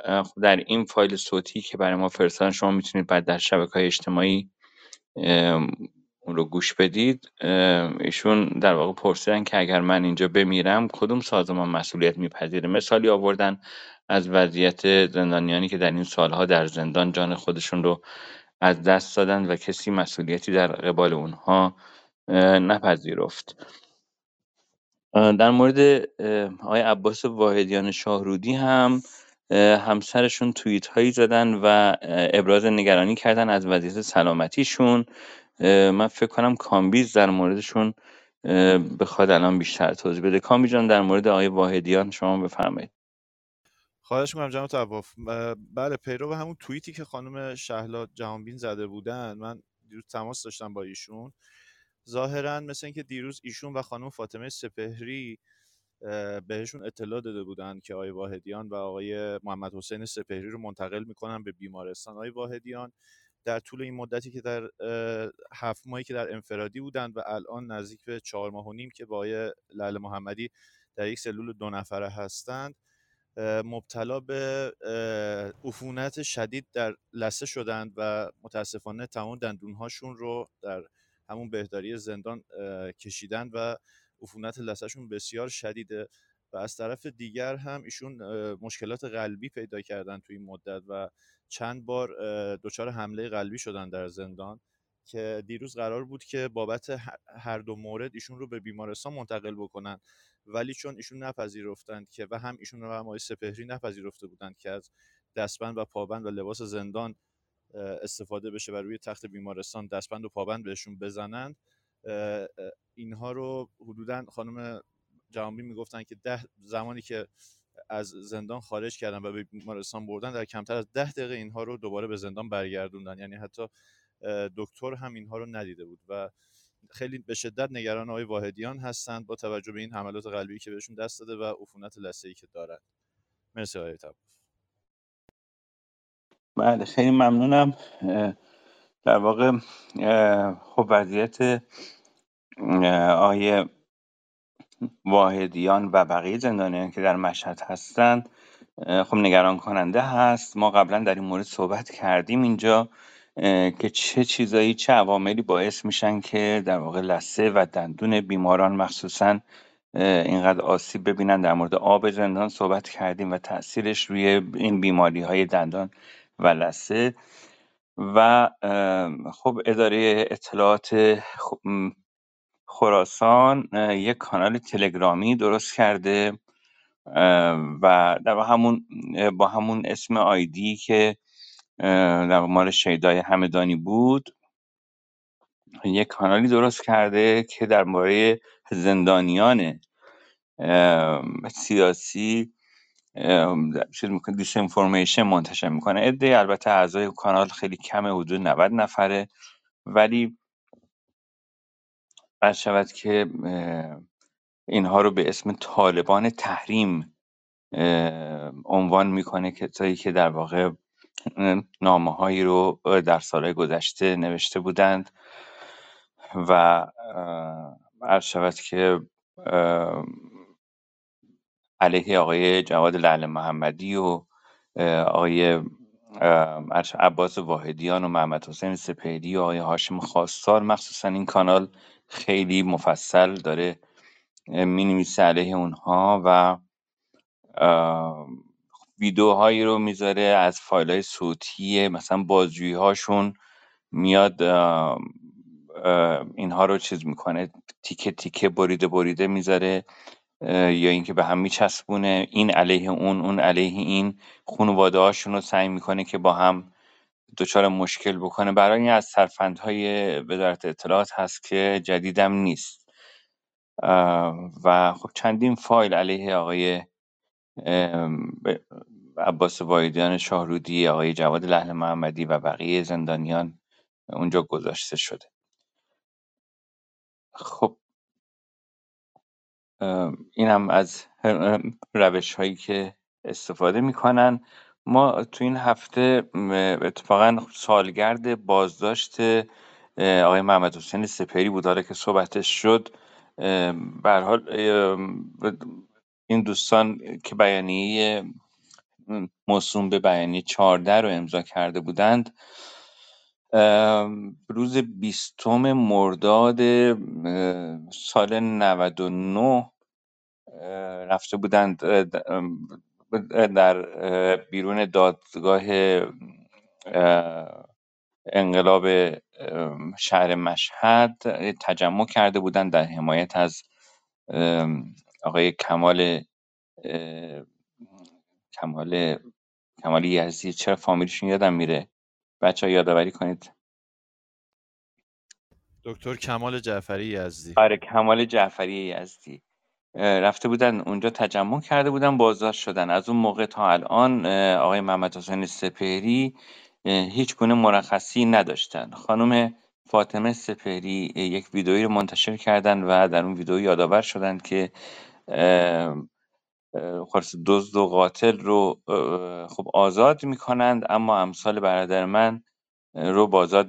در این فایل صوتی که برای ما فرستادن شما می‌تونید بعد در شبکه های اجتماعی اون رو گوش بدید. ایشون در واقع پرسیدن که اگر من اینجا بمیرم کدوم سازمان مسئولیت میپذیره؟ مثالی آوردن از وضعیت زندانیانی که در این سالها در زندان جان خودشون رو از دست دادن و کسی مسئولیتی در قبال اونها نپذیرفت. در مورد آقای عباس واحدیان شاهرودی هم همسرشون توییت هایی زدن و ابراز نگرانی کردن از وضعیت سلامتیشون. من فکر کنم کامبیز در موردشون بخواد الان بیشتر توضیح بده. کامبی جان در مورد آقای واحدیان شما بفرمایید. خواهش می‌کنم جناب تواف بله پیرو همون توییتی که خانم شهلا جهانبین زده بودن من دیروز تماس داشتم با ایشون. ظاهرا مثل اینکه دیروز ایشون و خانم فاطمه سپهری بهشون اطلاع داده بودند که آقای واحدیان و آقای محمد حسین سپهری رو منتقل می‌کنن به بیمارستان. آقای واحدیان در طول این مدتی که در هفت ماهی که در انفرادی بودند و الان نزدیک به چهار ماه و نیم که با آقای لعل محمدی در یک سلول دو نفره هستند مبتلا به عفونت شدید در لسه شدند و متاسفانه تمام دندونهاشون رو در همون بهداری زندان کشیدن و عفونت لثهشون بسیار شدیده و از طرف دیگر هم ایشون مشکلات قلبی پیدا کردن توی این مدت و چند بار دچار حمله قلبی شدن در زندان که دیروز قرار بود که بابت هر دو مورد ایشون رو به بیمارستان منتقل بکنن. ولی چون ایشون نپذیرفتند که و هم ایشون و هم سپهری نپذیرفته بودند که از دستبند و پابند و لباس زندان استفاده بشه و روی تخت بیمارستان دستبند و پابند بهشون بزنند. اینها رو حدودا خانم جهانبی می‌گفتن که ده زمانی که از زندان خارج کردن و به بیمارستان بردن در کمتر از ده دقیقه اینها رو دوباره به زندان برگردوندن. یعنی حتی دکتر هم اینها رو ندیده بود و خیلی به شدت نگران آقای واحدیان هستند با توجه به این حملات قلبی که بهشون دست داده و عفونت لثه‌ای که دارند مرسی آقای بله خیلی ممنونم. در واقع خب وضعیت آیه واحدیان و بقیه زندانیان که در مشهد هستند خب نگران کننده هست. ما قبلا در این مورد صحبت کردیم اینجا که چه چیزایی چه عواملی باعث میشن که در واقع لسه و دندون بیماران مخصوصا اینقدر آسیب ببینن. در مورد آب زندان صحبت کردیم و تاثیرش روی این بیماری های دندان و لسه و خب اداره اطلاعات خراسان یک کانال تلگرامی درست کرده و در همون با همون اسم آیدی که در مال شیدای همدانی بود یک کانالی درست کرده که در مورد زندانیان سیاسی چیز می‌کنه دیس انفورمیشن منتشر می‌کنه. عده البته اعضای کانال خیلی کمه حدود 90 نفره. ولی بعد شود که اینها رو به اسم طالبان تحریم عنوان می‌کنه کسایی که در واقع نامه هایی رو در سالهای گذشته نوشته بودند و عرض شود که علیه آقای جواد لعل محمدی و آقای عباس واحدیان و محمد حسین سپهری و آقای هاشم خواستار. مخصوصا این کانال خیلی مفصل داره می علیه اونها و ویدیوهایی رو می‌ذاره از فایل های صوتی مثلا بازجویی هاشون میاد اینها رو چیز می‌کنه تیکه تیکه بریده بریده می‌ذاره. یا اینکه به هم میچسبونه این علیه اون اون علیه این. خانواده هاشون رو سعی می‌کنه که با هم دچار مشکل بکنه. برای این از سرفندهای وزارت اطلاعات هست که جدیدم نیست. و خب چندین فایل علیه آقای عباس وایدیان شاهرودی آقای جواد لحن محمدی و بقیه زندانیان اونجا گذاشته شده. خب این هم از روش هایی که استفاده می‌کنن. ما تو این هفته اتفاقا سالگرد بازداشت آقای محمد حسین سپری بود حالا که صحبتش شد. به حال این دوستان که بیانیه موسوم به بیانیه 14 رو امضا کرده بودند. روز بیستم مرداد سال 99 رفته بودند در بیرون دادگاه انقلاب شهر مشهد تجمع کرده بودند در حمایت از آقای کمال کمال کمال یزدی چرا فامیلشون یادم میره؟ بچه ها یادآوری کنید. دکتر کمال جعفری یزدی. آره کمال جعفری یزدی. رفته بودن اونجا تجمع کرده بودن بازداشت شدن. از اون موقع تا الان آقای محمد حسین سپهری هیچ گونه مرخصی نداشتن. خانم فاطمه سپهری یک ویدئویی رو منتشر کردن و در اون ویدئو یادآور شدند که خلاص دزد و قاتل رو خب آزاد می‌کنند اما امثال برادر من رو بازاد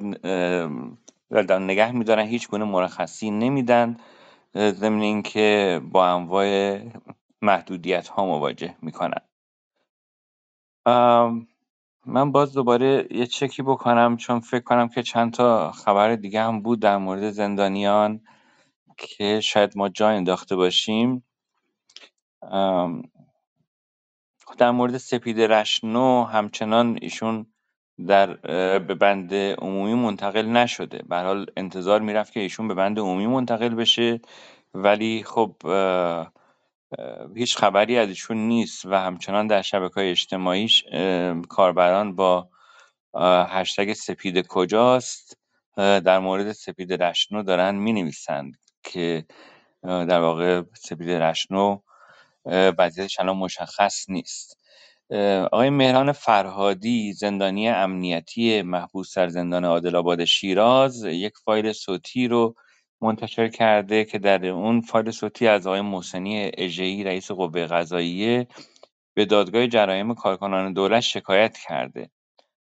نگه میدارن هیچ گونه مرخصی نمیدن. ضمن اینکه با انواع محدودیت ها مواجه می‌کنن. من باز دوباره یه چکی بکنم چون فکر کنم که چند تا خبر دیگه هم بود در مورد زندانیان که شاید ما جا انداخته باشیم. در مورد سپید رشنو همچنان ایشون در به بند عمومی منتقل نشده. به حال انتظار می‌رفت که ایشون به بند عمومی منتقل بشه. ولی خب هیچ خبری از ایشون نیست و همچنان در شبکه های اجتماعیش کاربران با هشتگ سپید کجاست؟ در مورد سپید رشنو دارن می نویسند که در واقع سپید رشنو وضعیتش الان مشخص نیست. آقای مهران فرهادی زندانی امنیتی محبوس در زندان عادل شیراز یک فایل صوتی رو منتشر کرده که در اون فایل صوتی از آقای محسنی اژه‌ای رئیس قوه قضاییه به دادگاه جرایم کارکنان دولت شکایت کرده.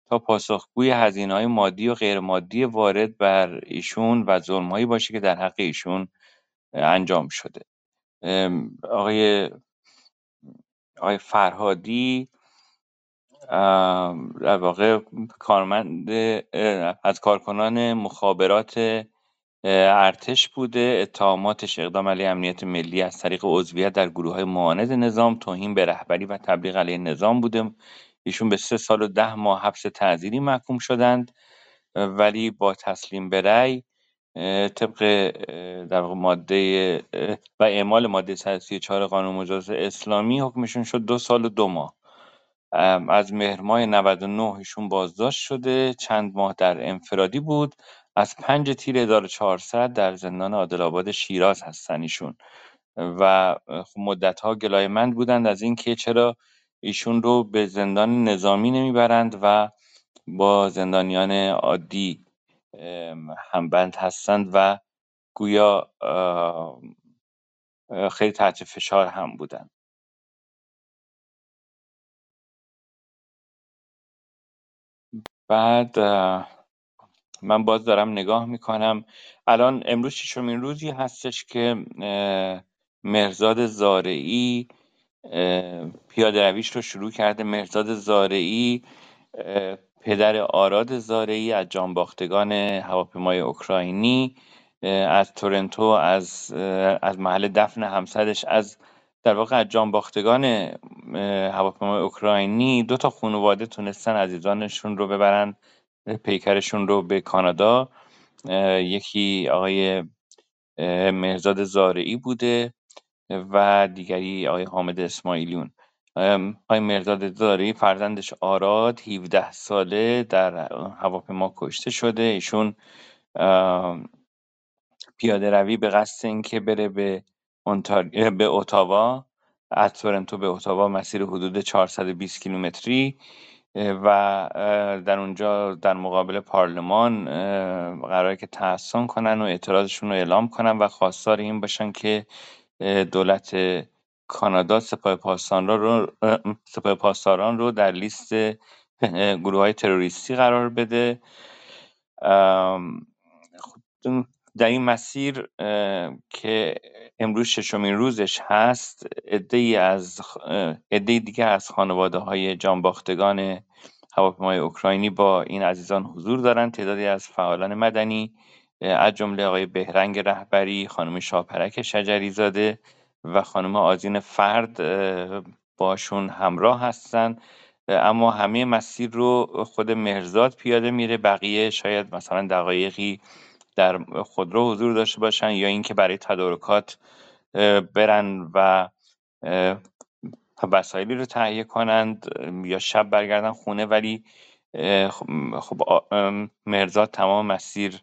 تا پاسخگوی های مادی و غیرمادی وارد بر ایشون و ظلم‌هایی باشه که در حق ایشون انجام شده. آقای آقای فرهادی در واقع کارمند از کارکنان مخابرات ارتش بوده. اتهاماتش اقدام علیه امنیت ملی از طریق عضویت در گروه های معاند نظام توهین به رهبری و تبلیغ علیه نظام بوده. ایشون به سه سال و ده ماه حبس تعذیری محکوم شدند. ولی با تسلیم به رأی طبق در ماده و اعمال ماده 134 قانون مجاز اسلامی حکمشون شد دو سال و دو ماه. از مهر ماه 99 ایشون بازداشت شده. چند ماه در انفرادی بود. از پنج تیر 1400 در زندان عادل شیراز هستن ایشون. و خب مدتها گلایمند بودند از اینکه چرا ایشون رو به زندان نظامی نمی‌برند و با زندانیان عادی همبند هستند و گویا خیلی تحت فشار هم بودند بعد من باز دارم نگاه می‌کنم. الان امروز ششمین روزی هستش که مرزاد زارعی پیاده رویش رو شروع کرده. مرزاد زارعی پدر آراد زارعی از جانباختگان هواپیمای اوکراینی از تورنتو از از محل دفن همسرش از در واقع از جانباختگان هواپیمای اوکراینی دو تا خانواده تونستن عزیزانشون رو ببرن پیکرشون رو به کانادا. یکی آقای مهزاد زارعی بوده و دیگری آقای حامد اسماعیلیون. آقای مرداد زارعی فرزندش آراد 17 ساله در هواپیما کشته شده. ایشون پیاده روی به قصد اینکه بره به به اتاوا از تورنتو به اتاوا مسیر حدود 420 کیلومتری و در اونجا در مقابل پارلمان قراره که تحسن کنن و اعتراضشون رو اعلام کنن و خواستار این باشن که دولت کانادا سپاه پاسداران رو سپاه پاسداران رو در لیست گروه های تروریستی قرار بده. در این مسیر که امروز ششمین روزش هست عدهای از عده دیگه از خانواده های جانباختگان هواپیمای اوکراینی با این عزیزان حضور دارند تعدادی از فعالان مدنی از جمله آقای بهرنگ رهبری خانم شاپرک شجری زاده و خانم آزین فرد باشون همراه هستن. اما همه مسیر رو خود مهرزاد پیاده میره. بقیه شاید مثلا دقایقی در خودرو حضور داشته باشن یا اینکه برای تدارکات برن و وسایلی رو تهیه کنند یا شب برگردن خونه ولی خب, خب، مرزاد تمام مسیر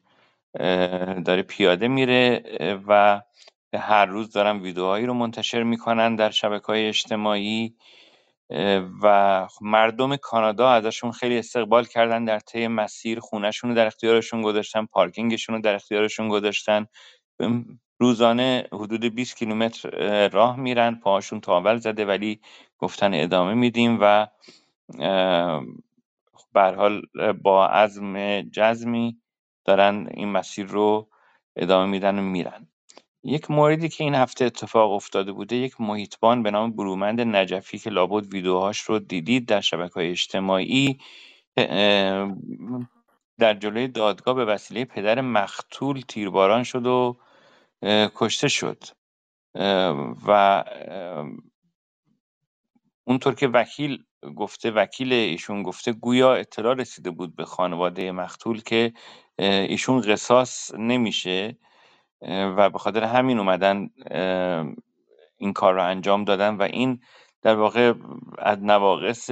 داره پیاده میره و هر روز دارن ویدیوهایی رو منتشر می‌کنن در شبکه های اجتماعی. و خب مردم کانادا ازشون خیلی استقبال کردن در طی مسیر خونهشون رو در اختیارشون گذاشتن پارکینگشون رو در اختیارشون گذاشتن. روزانه حدود 20 کیلومتر راه میرن پاهاشون تاول زده ولی گفتن ادامه میدیم و خب حال با عزم جزمی دارن این مسیر رو ادامه میدن و میرن. یک موردی که این هفته اتفاق افتاده بوده یک محیطبان به نام برومند نجفی که لابد ویدیوهاش رو دیدید در شبکه های اجتماعی در جلوی دادگاه به وسیله پدر مختول تیرباران شد و کشته شد. و اونطور که وکیل گفته وکیل ایشون گفته گویا اطلاع رسیده بود به خانواده مختول که ایشون قصاص نمیشه. و به خاطر همین اومدن این کار رو انجام دادن و این در واقع از نواقص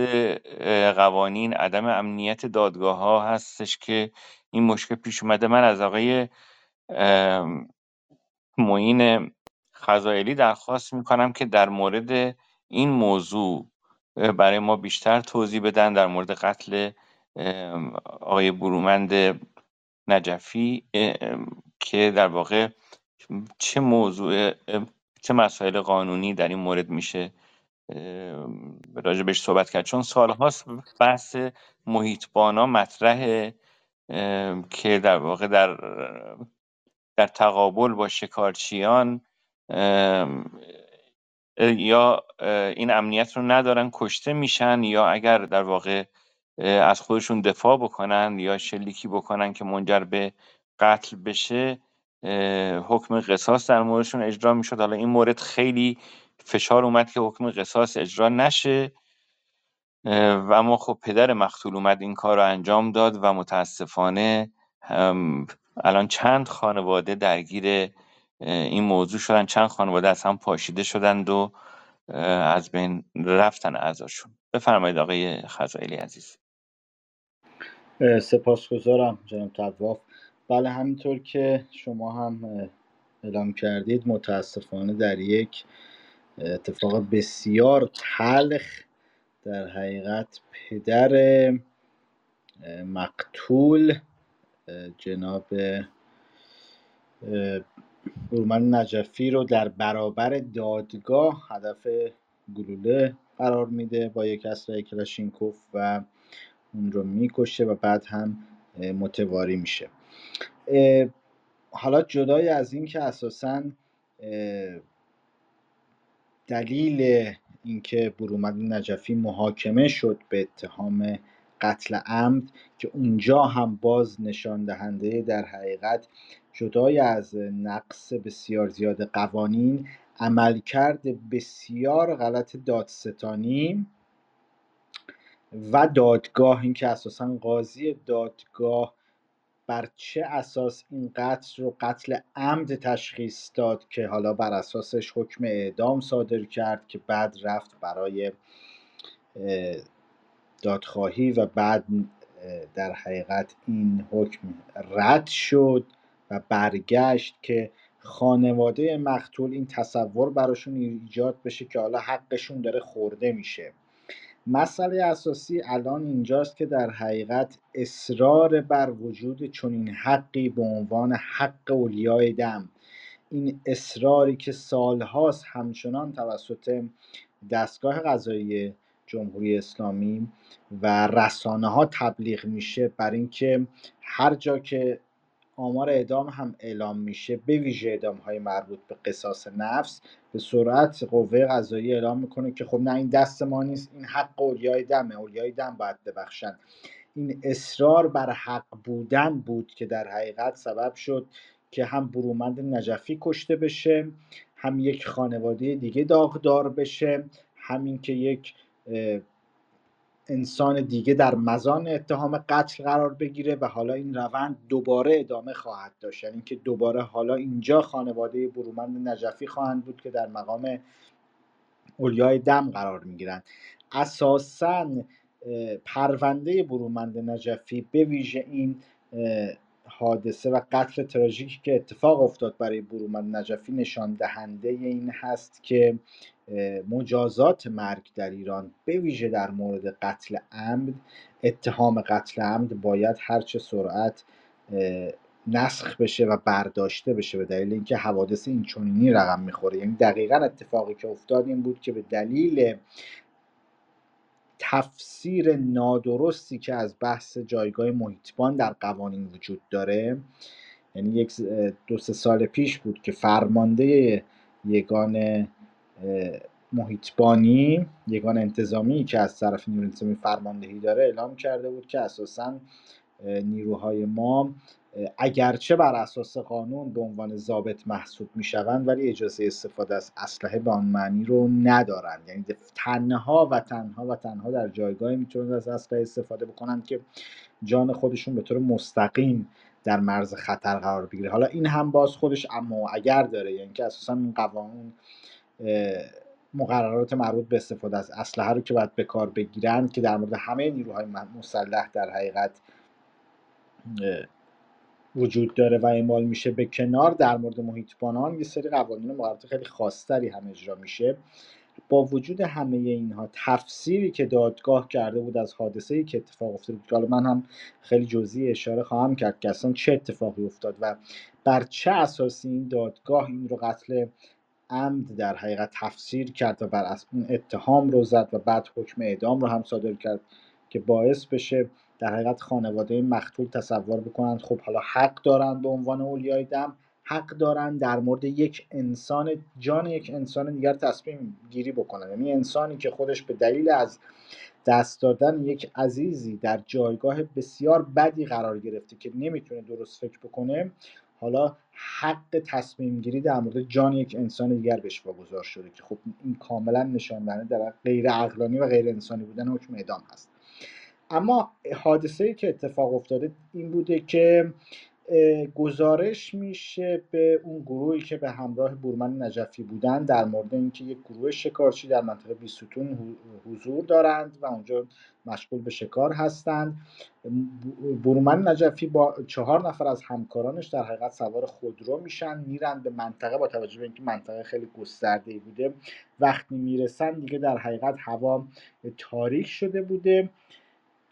قوانین عدم امنیت دادگاه ها هستش که این مشکل پیش اومده. من از آقای معین خزائلی درخواست می‌کنم که در مورد این موضوع برای ما بیشتر توضیح بدن در مورد قتل آقای برومند نجفی. که در واقع چه موضوع چه مسائل قانونی در این مورد میشه راجع بهش صحبت کرد. چون سالهاست بحث محیطبانا مطرحه که در واقع در در تقابل با شکارچیان یا این امنیت رو ندارن کشته میشن یا اگر در واقع از خودشون دفاع بکنن یا شلیکی بکنن که منجر به قتل بشه حکم قصاص در موردشون اجرا می‌شد. حالا این مورد خیلی فشار اومد که حکم قصاص اجرا نشه. و اما خب پدر مقتول اومد این کار رو انجام داد و متاسفانه الان چند خانواده درگیر این موضوع شدن چند خانواده از هم پاشیده شدند و از بین رفتن اعضاشون. بفرمایید آقای خزائلی عزیز. سپاسگزارم جناب تواف بله همینطور که شما هم اعلام کردید متاسفانه در یک اتفاق بسیار تلخ در حقیقت پدر مقتول جناب برومن نجفی رو در برابر دادگاه هدف گلوله قرار میده با یک اسلحه کلاشینکوف و اون رو می‌کشه و بعد هم متواری میشه. حالا جدای از این که اساسا دلیل اینکه برومند نجفی محاکمه شد به اتهام قتل عمد که اونجا هم باز نشان دهنده در حقیقت جدای از نقص بسیار زیاد قوانین عملکرد بسیار غلط دادستانی و دادگاه این که اساسا قاضی دادگاه بر چه اساس این قتل رو قتل عمد تشخیص داد که حالا بر اساسش حکم اعدام صادر کرد که بعد رفت برای دادخواهی و بعد در حقیقت این حکم رد شد و برگشت که خانواده مقتول این تصور براشون ایجاد بشه که حالا حقشون داره خورده میشه. مسئله اساسی الان اینجاست که در حقیقت اصرار بر وجود چنین حقی به عنوان حق اولیای دم. این اصراری که سالهاست همچنان توسط دستگاه قضایی جمهوری اسلامی و رسانه ها تبلیغ میشه بر اینکه هر جا که آمار اعدام هم اعلام میشه به ویژه اعدام های مربوط به قصاص نفس به سرعت قوه قضایی اعلام می‌کنه که خب نه این دست ما نیست این حق اولیای دمه اولیای دم باید ببخشن. این اصرار بر حق بودن بود که در حقیقت سبب شد که هم برومند نجفی کشته بشه هم یک خانواده دیگه داغدار بشه همین که یک انسان دیگه در مزان اتهام قتل قرار بگیره و حالا این روند دوباره ادامه خواهد داشت. یعنی که دوباره حالا اینجا خانواده برومند نجفی خواهند بود که در مقام اولیای دم قرار می‌گیرند. اساسا پرونده برومند نجفی به ویژه این حادثه و قتل تراژیکی که اتفاق افتاد برای برومند نجفی نشان دهنده این هست که مجازات مرگ در ایران به ویژه در مورد قتل عمد اتهام قتل عمد باید هرچه سرعت نسخ بشه و برداشته بشه به دلیل اینکه حوادث این چنینی رقم می‌خوره. یعنی دقیقا اتفاقی که افتاد این بود که به دلیل تفسیر نادرستی که از بحث جایگاه محیطبان در قوانین وجود داره یعنی یک دو سه سال پیش بود که فرمانده یگان محیطبانی یگان انتظامی که از طرف نیروی انتظامی فرماندهی داره اعلام کرده بود که اساسا نیروهای ما اگرچه بر اساس قانون به عنوان ضابط محسوب می‌شوند ولی اجازه استفاده از اسلحه به آن معنی رو ندارند. یعنی تنها و تنها و تنها در جایگاهی می‌تونند از اسلحه استفاده بکنند که جان خودشون به طور مستقیم در مرز خطر قرار بگیره. حالا این هم باز خودش اما اگر داره یعنی که اساسا این قوانین مقررات مربوط به استفاده از اسلحه رو که باید به کار بگیرند که در مورد همه نیروهای مسلح در حقیقت وجود داره و اعمال میشه. به کنار در مورد محیط بانان یه سری قوانین مقررات خیلی خاصتری هم اجرا میشه. با وجود همه اینها تفسیری که دادگاه کرده بود از حادثه ای که اتفاق افتاده بود حالا من هم خیلی جزئی اشاره خواهم کرد که اصلا چه اتفاقی افتاد و بر چه اساسی این دادگاه این رو قتل عمد در حقیقت تفسیر کرد و بر اون اتهام رو زد و بعد حکم اعدام رو هم صادر کرد که باعث بشه در حقیقت خانواده مقتول تصور بکنند. خب حالا حق دارند به عنوان اولیای دم حق دارند در مورد یک انسان جان یک انسان دیگر تصمیم گیری بکنن. یعنی انسانی که خودش به دلیل از دست دادن یک عزیزی در جایگاه بسیار بدی قرار گرفته که نمی‌تونه درست فکر بکنه حالا حق تصمیم گیری در مورد جان یک انسان دیگر بهش واگذار شده که خب این کاملا نشان در غیر عقلانی و غیر انسانی بودن حکم اعدام هست. اما حادثه که اتفاق افتاده این بوده که گزارش میشه به اون گروهی که به همراه بورمن نجفی بودن در مورد اینکه یک گروه شکارچی در منطقه بیستون حضور دارند و اونجا مشغول به شکار هستند. بورمن نجفی با چهار نفر از همکارانش در حقیقت سوار خودرو میشن میرن به منطقه با توجه به اینکه منطقه خیلی گسترده بوده. وقتی می‌رسن دیگه در حقیقت هوا تاریک شده بوده.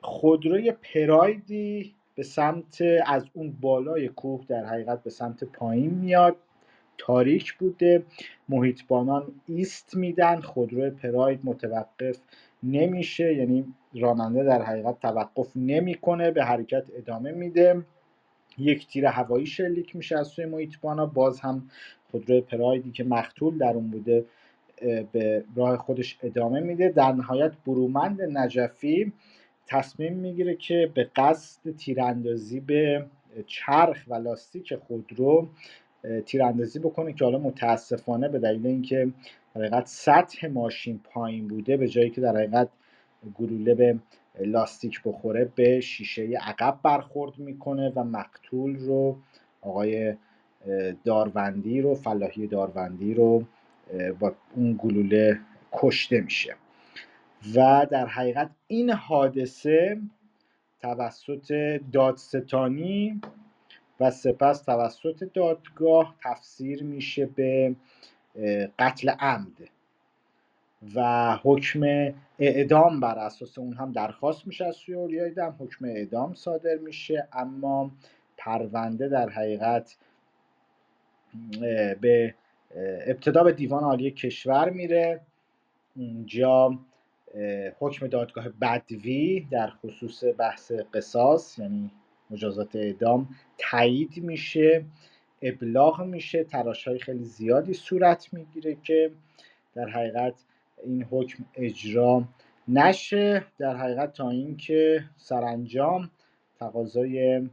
خودروی پرایدی به سمت از اون بالای کوه در حقیقت به سمت پایین میاد. تاریک بوده. محیطبانان ایست میدن. خودرو پراید متوقف نمیشه. یعنی راننده در حقیقت توقف نمی‌کنه. به حرکت ادامه میده. یک تیر هوایی شلیک میشه از سوی محیطبانا باز هم خودرو پرایدی که مختول در اون بوده به راه خودش ادامه میده. در نهایت برومند نجفی تصمیم می‌گیره که به قصد تیراندازی به چرخ و لاستیک خودرو تیراندازی بکنه که حالا متاسفانه به دلیل اینکه در حقیقت سطح ماشین پایین بوده به جایی که در حقیقت گلوله به لاستیک بخوره به شیشه عقب برخورد می‌کنه و مقتول رو آقای داروندی رو فلاحی داروندی رو با اون گلوله کشته میشه. و در حقیقت این حادثه توسط دادستانی و سپس توسط دادگاه تفسیر میشه به قتل عمد و حکم اعدام بر اساس اون هم درخواست میشه از سوی اولیای دم. حکم اعدام صادر میشه اما پرونده در حقیقت به ابتدا به دیوان عالی کشور میره. اونجا حکم دادگاه بدوی در خصوص بحث قصاص یعنی مجازات اعدام تایید میشه ابلاغ میشه تراش های خیلی زیادی صورت می‌گیره که در حقیقت این حکم اجرا نشه. در حقیقت تا اینکه سرانجام تقاضای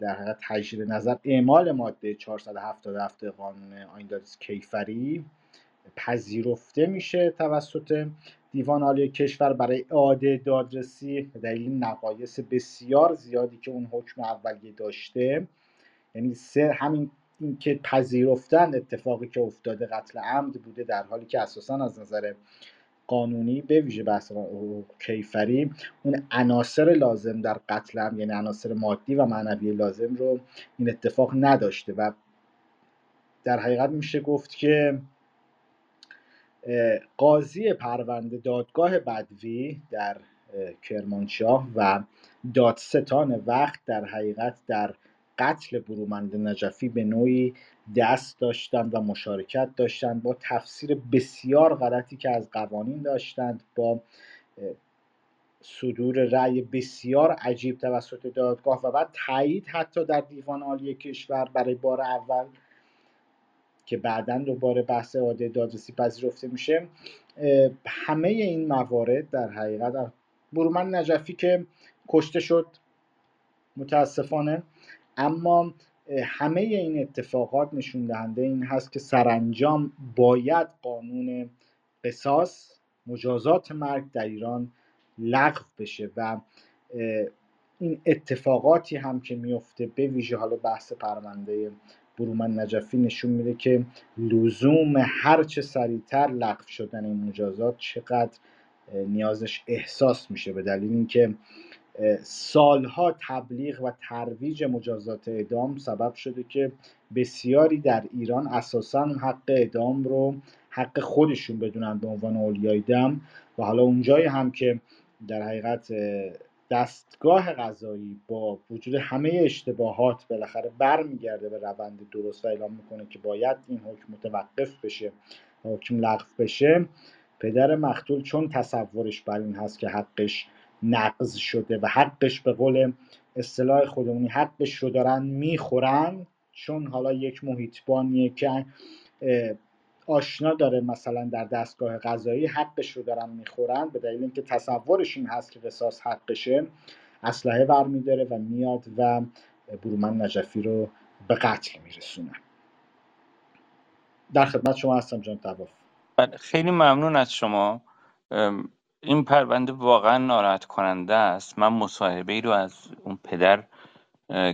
در حقیقت تجدید نظر اعمال ماده 477 قانون آیندادس کیفری پذیرفته میشه توسط دیوان عالی کشور برای اعاده دادرسی به دلیل نقایص بسیار زیادی که اون حکم اولیه داشته. یعنی سه همین که پذیرفتن اتفاقی که افتاده قتل عمد بوده در حالی که اساسا از نظر قانونی به ویژه بحث کیفری اون عناصر لازم در قتل عمد یعنی عناصر مادی و معنوی لازم رو این اتفاق نداشته. و در حقیقت میشه گفت که قاضی پرونده دادگاه بدوی در کرمانشاه و دادستان وقت در حقیقت در قتل برومند نجفی به نوعی دست داشتند و مشارکت داشتند با تفسیر بسیار غلطی که از قوانین داشتند با صدور رأی بسیار عجیب توسط دادگاه و بعد تایید حتی در دیوان عالی کشور برای بار اول که بعدا دوباره بحث عاده دادرسی پذیرفته میشه همه این موارد در حقیقت برومند نجفی که کشته شد متاسفانه. اما همه این اتفاقات نشون دهنده این هست که سرانجام باید قانون قصاص مجازات مرگ در ایران لغو بشه و این اتفاقاتی هم که میفته به ویژه حالا بحث پرونده برومن نجفی نشون میده که لزوم هرچه سریعتر لغو شدن این مجازات چقدر نیازش احساس میشه. به دلیل اینکه سالها تبلیغ و ترویج مجازات اعدام سبب شده که بسیاری در ایران اساسا حق اعدام رو حق خودشون بدونن به عنوان اولیای دم. و حالا اونجایی هم که در حقیقت دستگاه قضایی با وجود همه اشتباهات بالاخره برمیگرده به روند درست و اعلام می‌کنه که باید این حکم متوقف بشه حکم لغو بشه. پدر مقتول چون تصورش بر این هست که حقش نقض شده و حقش به قول اصطلاح خودمونی حقش رو دارن می‌خورن چون حالا یک محیطبانیه که آشنا داره مثلا در دستگاه قضایی حقش رو دارن می‌خورن به دلیل اینکه تصورش این هست که قصاص حقشه اسلحه برمیداره و میاد و برومن نجفی رو به قتل میرسونه. در خدمت شما هستم جان تواف بله، خیلی ممنون از شما. این پرونده واقعا ناراحت کننده است. من مصاحبه ای رو از اون پدر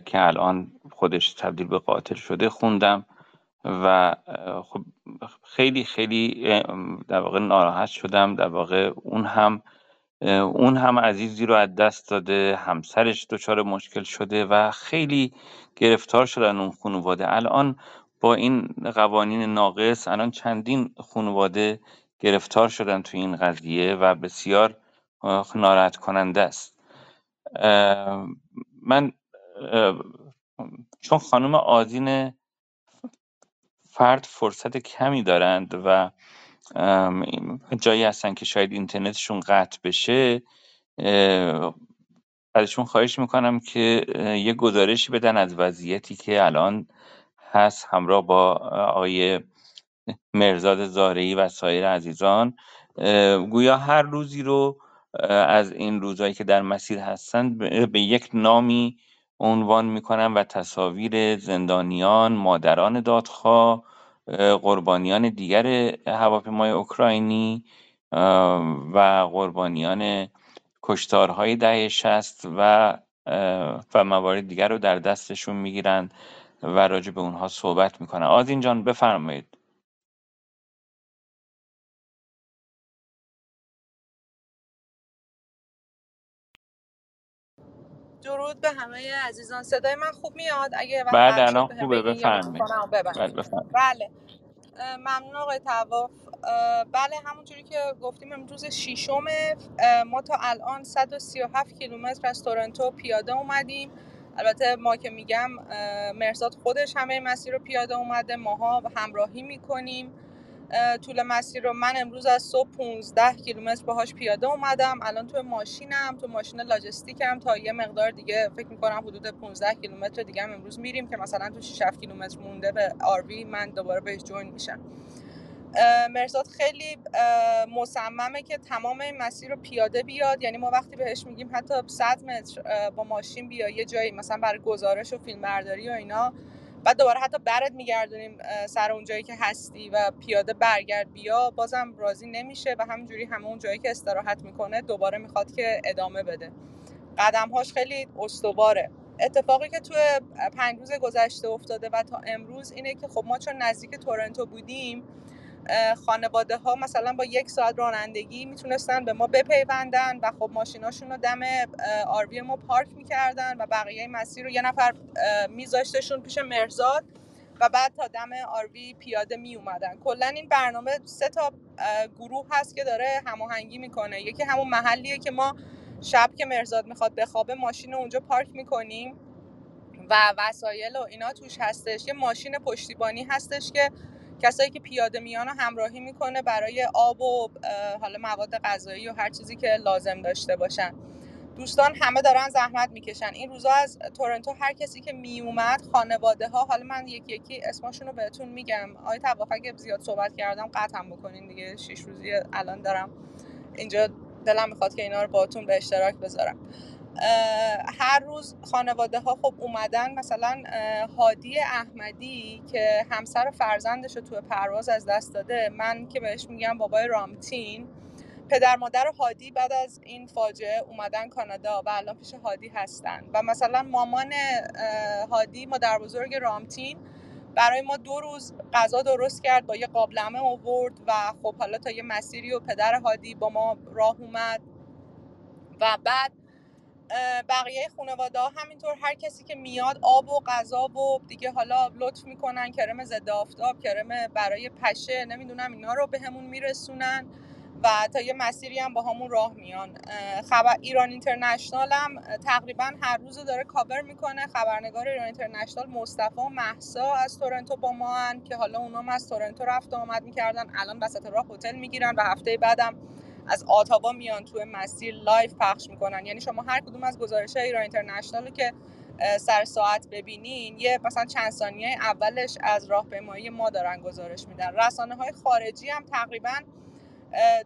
که الان خودش تبدیل به قاتل شده خوندم. و خب خیلی خیلی در واقع ناراحت شدم. در واقع اون هم اون هم عزیزی رو از دست داده همسرش دچار مشکل شده و خیلی گرفتار شدن اون خانواده. الان با این قوانین ناقص الان چندین خانواده گرفتار شدن تو این قضیه و بسیار ناراحت کننده است. من چون خانم آزین فرد فرصت کمی دارند و جایی هستن که شاید اینترنتشون قطع بشه ازشون خواهش می‌کنم که یه گزارشی بدن از وضعیتی که الان هست همراه با آقای مرزاد زارعی و سایر عزیزان. گویا هر روزی رو از این روزهایی که در مسیر هستند به یک نامی عنوان می‌کنن و تصاویر زندانیان مادران دادخواه قربانیان دیگر هواپیمای اوکراینی و قربانیان کشتارهای دهه شست و و موارد دیگر رو در دستشون می‌گیرن و راجع به اونها صحبت می‌کنن. آزین جان بفرمایید. درود به همه عزیزان. صدای من خوب میاد؟ اگه بعد شد الان خوبه بفرمایید. بله بفرمایید. بله. ممنون آقای تواف بله همونجوری که گفتیم امروز شیشمه اه، ما تا الان 137 کیلومتر از تورنتو پیاده اومدیم. البته ما که میگم مرزاد خودش همه مسیر رو پیاده اومده ماها همراهی می‌کنیم. طول مسیر رو من امروز از صبح 15 کیلومتر باهاش پیاده اومدم. الان تو ماشینم تو ماشین لاجستیکم. تا یه مقدار دیگه فکر می‌کنم حدود 15 کیلومتر دیگه هم امروز میریم که مثلا تو 6 7 کیلومتر مونده به آروی من دوباره بهش جوین میشم. مرزاد خیلی مصممه که تمام این مسیر رو پیاده بیاد. یعنی ما وقتی بهش میگیم حتی 100 متر با ماشین بیا یه جایی مثلا برای گزارش و فیلمبرداری و اینا بعد دوباره حتی برات میگردونیم سر اون جایی که هستی و پیاده برگرد بیا. بازم راضی نمیشه و همینجوری همه اون جایی که استراحت می‌کنه دوباره می‌خواد که ادامه بده. قدمهاش خیلی استواره. اتفاقی که توی پنج روز گذشته افتاده و تا امروز اینه که خب ما چون نزدیک تورنتو بودیم خانواده ها مثلا با یک ساعت رانندگی می‌تونستن به ما بپیوندن و خب ماشیناشون رو دم آروی ما پارک می‌کردن و بقیه مسیر رو یه نفر میذاشتشون پیش مرزاد و بعد تا دم آروی پیاده می اومدن کلا این برنامه سه تا گروه هست که داره هماهنگی می‌کنه. یکی همون محلیه که ما شب که مرزاد می‌خواد بخوابه ماشین رو اونجا پارک می‌کنیم و وسایل و اینا توش هستش. یه ماشین پشتیبانی هستش که کسایی که پیاده میان رو همراهی می‌کنه برای آب و حالا مواد غذایی و هر چیزی که لازم داشته باشن. دوستان همه دارن زحمت می‌کشن. این روزا از تورنتو هر کسی که میومد خانواده ها حالا من یکی یکی اسمشون رو بهتون میگم. آقای طواف اگه زیاد صحبت کردم قطعم بکنین دیگه. شیش روزی الان دارم. اینجا دلم می‌خواد که اینا رو باهاتون به اشتراک بذارم. هر روز خانواده ها خب اومدن مثلا هادی احمدی که همسر فرزندش رو توی پرواز از دست داده من که بهش میگم بابای رامتین. پدر مادر هادی بعد از این فاجعه اومدن کانادا و الان پیش هادی هستن. و مثلا مامان هادی مادر بزرگ رامتین برای ما دو روز غذا درست کرد با یه قابلمه آورد و خب حالا تا یه مسیری و پدر هادی با ما راه اومد. و بعد بقیه خانواده ها همینطور هر کسی که میاد آب و غذا و دیگه حالا لطف می‌کنن کرم ضد آفتاب کرم برای پشه نمی‌دونم اینا رو بهمون به میرسونن و تا یه مسیری هم با همون راه میان. خبر ایران اینترنشنال هم تقریبا هر روز داره کاور می‌کنه. خبرنگار ایران اینترنشنال مصطفی و محسا از تورنتو با ما هن که حالا اونام از تورنتو رفت آمد می‌کردن. الان وسط راه هتل می‌گیرن و هفته بعدم از آتاوا میان توی مسیر live پخش می‌کنن. یعنی شما هر کدوم از گزارش ایران اینترنشنال که سر ساعت ببینین یه مثلا چند ثانیه اولش از راهپیمایی ما دارن گزارش میدن. رسانه های خارجی هم تقریبا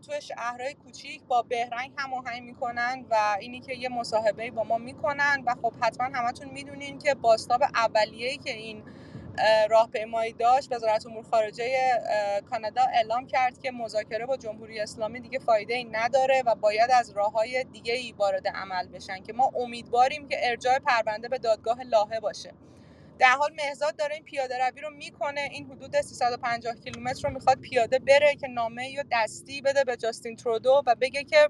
توی شهرهای کوچیک با بهرنگ هماهنگ می‌کنن و اینی که یه مصاحبه با ما می‌کنن. و خب حتما همتون می‌دونین که بازتاب اولیه‌ای که این راهپیمایی داشت وزارت امور خارجه کانادا اعلام کرد که مذاکره با جمهوری اسلامی دیگه فایده ای نداره و باید از راه های دیگه ای وارد عمل بشن که ما امیدواریم که ارجاع پرونده به دادگاه لاهه باشه. در حال مهزاد داره این پیاده روی رو می‌کنه این حدود 350 کیلومتر رو می‌خواد پیاده بره که نامه یا دستی بده به جاستین ترودو و بگه که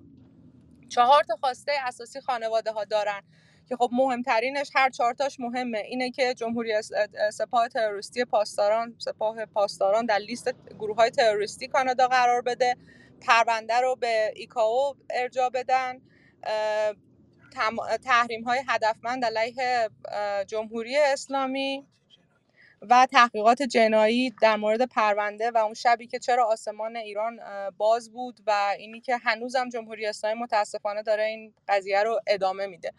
چهار تا خواسته اساسی خانواده ها دارن. که خب مهمترینش هر چهارتاش مهمه. اینه که جمهوری سپاه تروریستی پاسداران سپاه پاسداران در لیست گروه های تروریستی کانادا قرار بده. پرونده رو به ایکاو ارجا بدن. تحریم های هدفمند علیه جمهوری اسلامی و تحقیقات جنایی در مورد پرونده و اون شبی که چرا آسمان ایران باز بود و اینی که هنوزم جمهوری اسلامی متاسفانه داره این قضیه رو ادامه میده.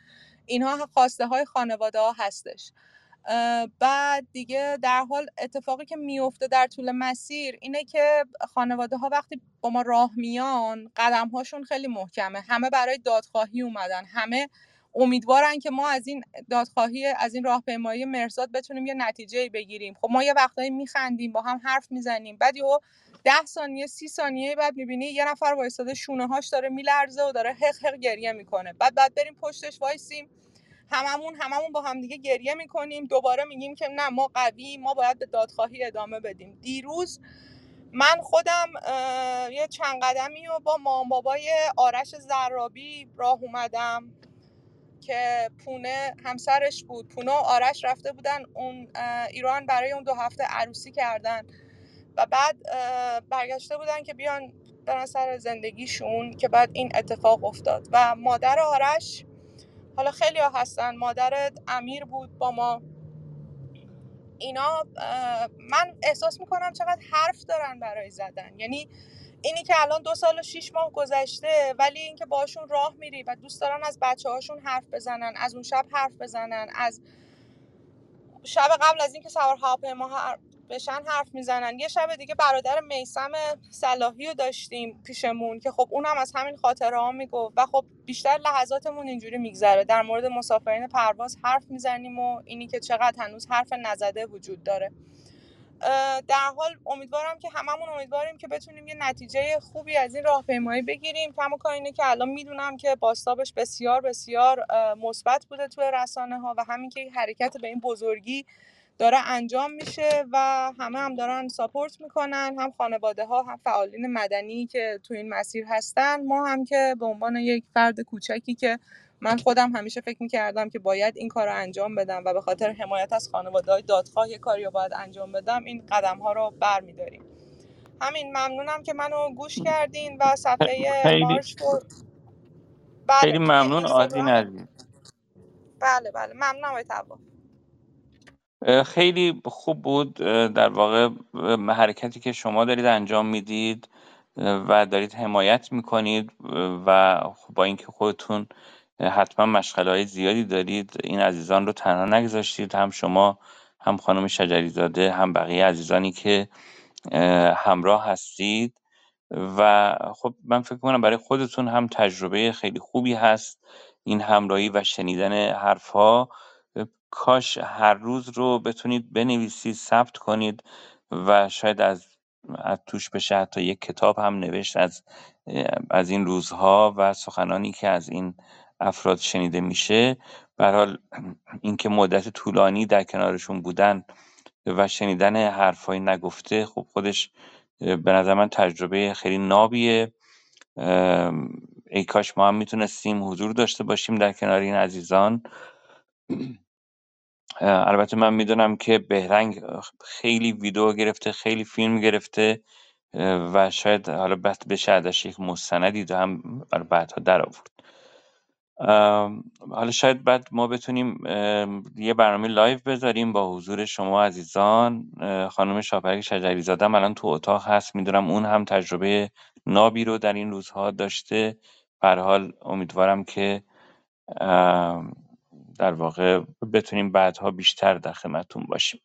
اینها خواسته های خانواده ها هستش بعد دیگه در حال اتفاقی که میفته در طول مسیر اینه که خانواده ها وقتی با ما راه میان قدم هاشون خیلی محکمه. همه برای دادخواهی اومدن. همه امیدوارن که ما از این دادخواهی از این راهپیمایی مرزاد بتونیم یه نتیجه بگیریم. خب ما یه وقتایی میخندیم با هم حرف می‌زنیم. بعد یهو ده ثانیه سی ثانیه بعد می‌بینی یه نفر وایستاده شونه هاش داره میلرزه و داره حق حق گریه می‌کنه. بعد بعد بریم پشتش وایسیم. هممون هممون با همدیگه گریه می‌کنیم. دوباره میگیم که نه ما قوی ما باید به دادخواهی ادامه بدیم. دیروز من خودم یه چند قدمی و با مام بابای آرش زرابی راه اومدم که پونه همسرش بود. پونه و آرش رفته بودن اون ایران برای اون دو هفته عروسی کردن. و بعد برگشته بودن که بیان برن سر زندگیشون که بعد این اتفاق افتاد. و مادر آرش حالا خیلی ها هستن. مادر امیر بود با ما. اینا من احساس می‌کنم چقدر حرف دارن برای زدن. یعنی اینی که الان دو سال و شیش ماه گذشته ولی اینکه باشون راه میری و دوست دارن از بچه هاشون حرف بزنن از اون شب حرف بزنن از شب قبل از اینکه سوار هواپیما بشن حرف می‌زنن. یه شب دیگه برادر میسم صلاحی رو داشتیم پیشمون که خب اونم از همین خاطره ها می‌گفت. و خب بیشتر لحظاتمون اینجوری میگذره. در مورد مسافرین پرواز حرف می‌زنیم و اینی که چقدر هنوز حرف نزده وجود داره. در حال امیدوارم که هممون امیدواریم که بتونیم یه نتیجه خوبی از این راهپیمایی بگیریم. کما اینه که الان می‌دونم که باستابش بسیار بسیار مثبت بوده توی رسانه ها و همین که حرکت به این بزرگی داره انجام میشه و همه هم دارن ساپورت می‌کنن هم خانواده ها هم فعالین مدنی که تو این مسیر هستن. ما هم که به عنوان یک فرد کوچکی که من خودم همیشه فکر می‌کردم که باید این کار رو انجام بدم و به خاطر حمایت از خانواده های دادخواه یه کاری رو باید انجام بدم این قدم ها رو بر میداریم همین ممنونم که منو گوش کردین و صفحه خیلی مارش رو بله خیلی ممنون آدین عزیز بله بله ممنونم آقای خیلی خوب بود در واقع حرکتی که شما دارید انجام می‌دید و دارید حمایت می‌کنید و با اینکه خودتون حتما مشغله های زیادی دارید این عزیزان رو تنها نگذاشتید هم شما هم خانم شجری زاده هم بقیه عزیزانی که همراه هستید. و خب من فکر کنم برای خودتون هم تجربه خیلی خوبی هست این همراهی و شنیدن حرفها. کاش هر روز رو بتونید بنویسید ثبت کنید و شاید از از توش بشه حتی یک کتاب هم نوشت از از این روزها و سخنانی که از این افراد شنیده میشه. به حال اینکه مدت طولانی در کنارشون بودن و شنیدن حرفای نگفته خب خودش به نظر من تجربه خیلی نابیه. ای کاش ما هم می‌تونستیم حضور داشته باشیم در کنار این عزیزان. البته من می‌دونم که بهرنگ خیلی ویدیو گرفته خیلی فیلم گرفته و شاید حالا بعد بشه ازش یک مستندی هم برای بعدها در آورد حالا شاید بعد ما بتونیم یه برنامه live بذاریم با حضور شما عزیزان. خانم شاپرک شجری زاده الان تو اتاق هست. می‌دونم اون هم تجربه نابی رو در این روزها داشته. حال امیدوارم که در واقع بتونیم بعدها بیشتر در خدمتتون باشیم.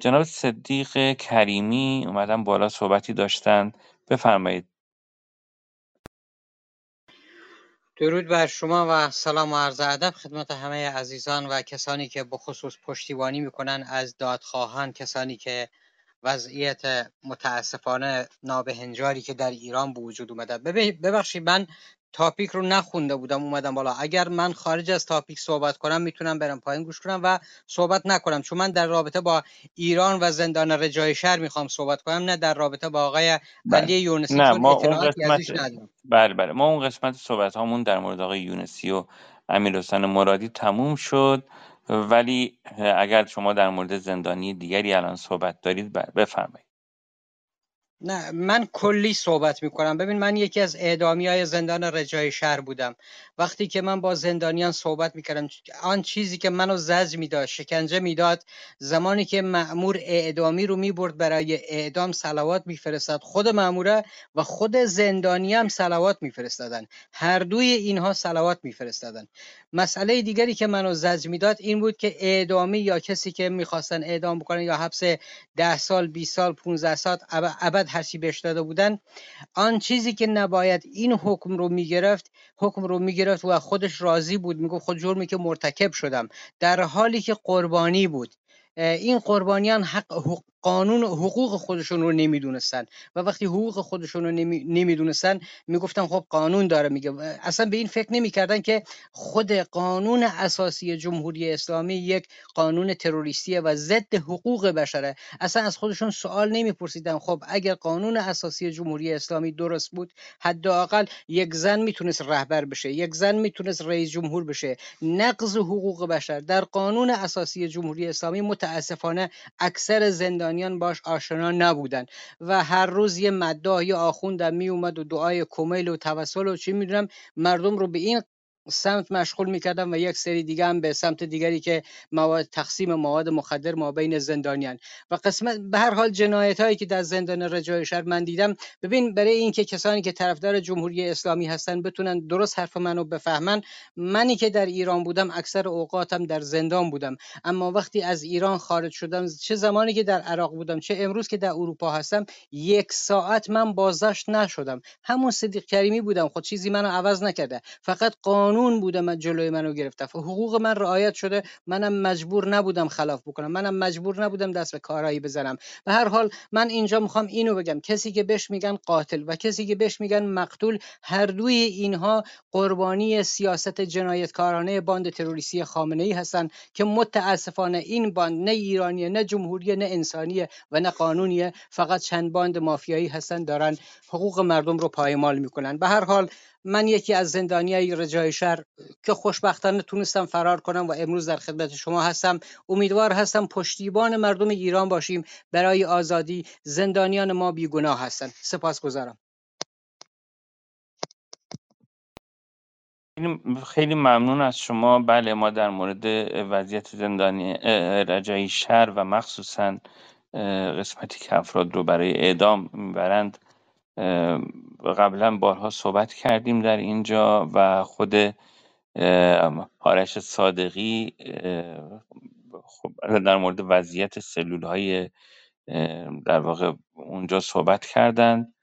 جناب صدیق کریمی اومدن بالا صحبتی داشتن. بفرمایید. درود بر شما و سلام و عرض ادب خدمت همه عزیزان و کسانی که بخصوص پشتیبانی می‌کنن از دادخواهان کسانی که وضعیت متاسفانه نابهنجاری که در ایران به وجود اومده. ببخشید من تاپیک رو نخونده بودم اومدم بالا. اگر من خارج از تاپیک صحبت کنم می‌تونم برم پایین گوش کنم و صحبت نکنم. چون من در رابطه با ایران و زندان رجای شهر می‌خوام صحبت کنم نه در رابطه با آقای بله. علی یونسی نه ما اون قسمت بله بله. ما اون قسمت صحبت هامون در مورد آقای یونسی و امیر حسین مرادی تموم شد. ولی اگر شما در مورد زندانی دیگری الان صحبت دارید بفرمایید. نه من کلی صحبت می‌کنم. ببین من یکی از اعدامی های زندان رجای شهر بودم. وقتی که من با زندانیان صحبت می‌کردم آن چیزی که منو زج می‌داد شکنجه می‌داد زمانی که مأمور اعدامی رو می‌برد برای اعدام سلوات میفرستاد خود مأموره و خود زندانی هم سلوات میفرستادن. هر دوی اینها سلوات میفرستادن. مسئله دیگری که منو زج می‌داد این بود که اعدامی یا کسی که می‌خواستن اعدام بکنن یا حبس ده سال 20 سال 15 سال ابد هرچی بهش داده بودن آن چیزی که نباید این حکم رو می‌گرفت حکم رو می‌گرفت و خودش راضی بود. می‌گفت خود جرمی که مرتکب شدم. در حالی که قربانی بود. این قربانیان حق قانون حقوق خودشون رو نمی‌دونستن. و وقتی حقوق خودشون رو نمی‌دونستن می‌گفتن خب قانون داره میگه. اصلا به این فکر نمی‌کردن که خود قانون اساسی جمهوری اسلامی یک قانون تروریستی و ضد حقوق بشره. اصلا از خودشون سوال نمیپرسیدن. خب اگر قانون اساسی جمهوری اسلامی درست بود حداقل یک زن می‌تونست رهبر بشه یک زن می‌تونست رئیس جمهور بشه. نقض حقوق بشر در قانون اساسی جمهوری اسلامی متاسفانه اکثر زندانیان باش آشنا نبودن و هر روز یه مداح یا می اومد و دعای کمیل و توسل و چی می‌دونم مردم رو به این سمت مشغول می‌کردن و یک سری دیگه هم به سمت دیگری که مواد تقسیم مواد مخدر ما بین زندانیان. و قسمت به هر حال جنایت هایی که در زندان رجای شهر من دیدم ببین برای اینکه کسانی که طرفدار جمهوری اسلامی هستن بتونن درست حرف منو بفهمن منی که در ایران بودم اکثر اوقاتم در زندان بودم. اما وقتی از ایران خارج شدم چه زمانی که در عراق بودم چه امروز که در اروپا هستم یک ساعت من بازداشت نشدم. همون صدیق کریمی بودم خود چیزی منو عوض نکرده. فقط قانون بوده من جلوی منو گرفته. حقوق من رعایت شده. منم مجبور نبودم خلاف بکنم. منم مجبور نبودم دست به کارایی بزنم. به هر حال من اینجا می‌خوام اینو بگم. کسی که بهش میگن قاتل و کسی که بهش میگن مقتول هر دوی اینها قربانی سیاست جنایتکارانه باند تروریستی خامنه ای هستن که متاسفانه این باند نه ایرانیه نه جمهوری نه انسانیه و نه قانونیه. فقط چند باند مافیایی هستن دارن حقوق مردم رو پایمال می‌کنن. به هر حال من یکی از زندانیای رجای شهر که خوشبختانه تونستم فرار کنم و امروز در خدمت شما هستم. امیدوار هستم پشتیبان مردم ایران باشیم. برای آزادی زندانیان ما بیگناه هستند. سپاسگزارم خیلی ممنون از شما. بله ما در مورد وضعیت زندانی رجایی شهر و مخصوصا قسمتی که افراد رو برای اعدام می‌برند قبلا بارها صحبت کردیم در اینجا و خود آرش صادقی خب در مورد وضعیت سلول های در واقع اونجا صحبت کردند.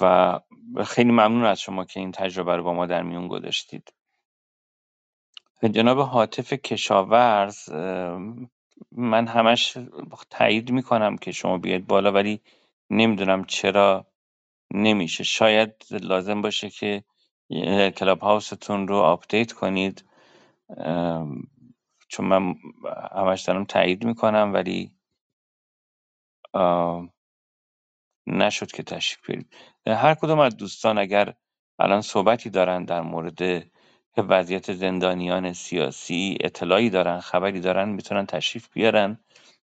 و خیلی ممنون از شما که این تجربه رو با ما در میون گذاشتید. جناب عاطف کشاورز من همش تایید می‌کنم که شما بیاید بالا ولی نمی‌دونم چرا نمیشه. شاید لازم باشه که Clubhouse تون رو update کنید. چون من همش دارم تایید می‌کنم ولی نشد که تشریف بیارید. هر کدوم از دوستان اگر الان صحبتی دارن در مورد وضعیت زندانیان سیاسی اطلاعی دارن خبری دارن می‌تونن تشریف بیارن.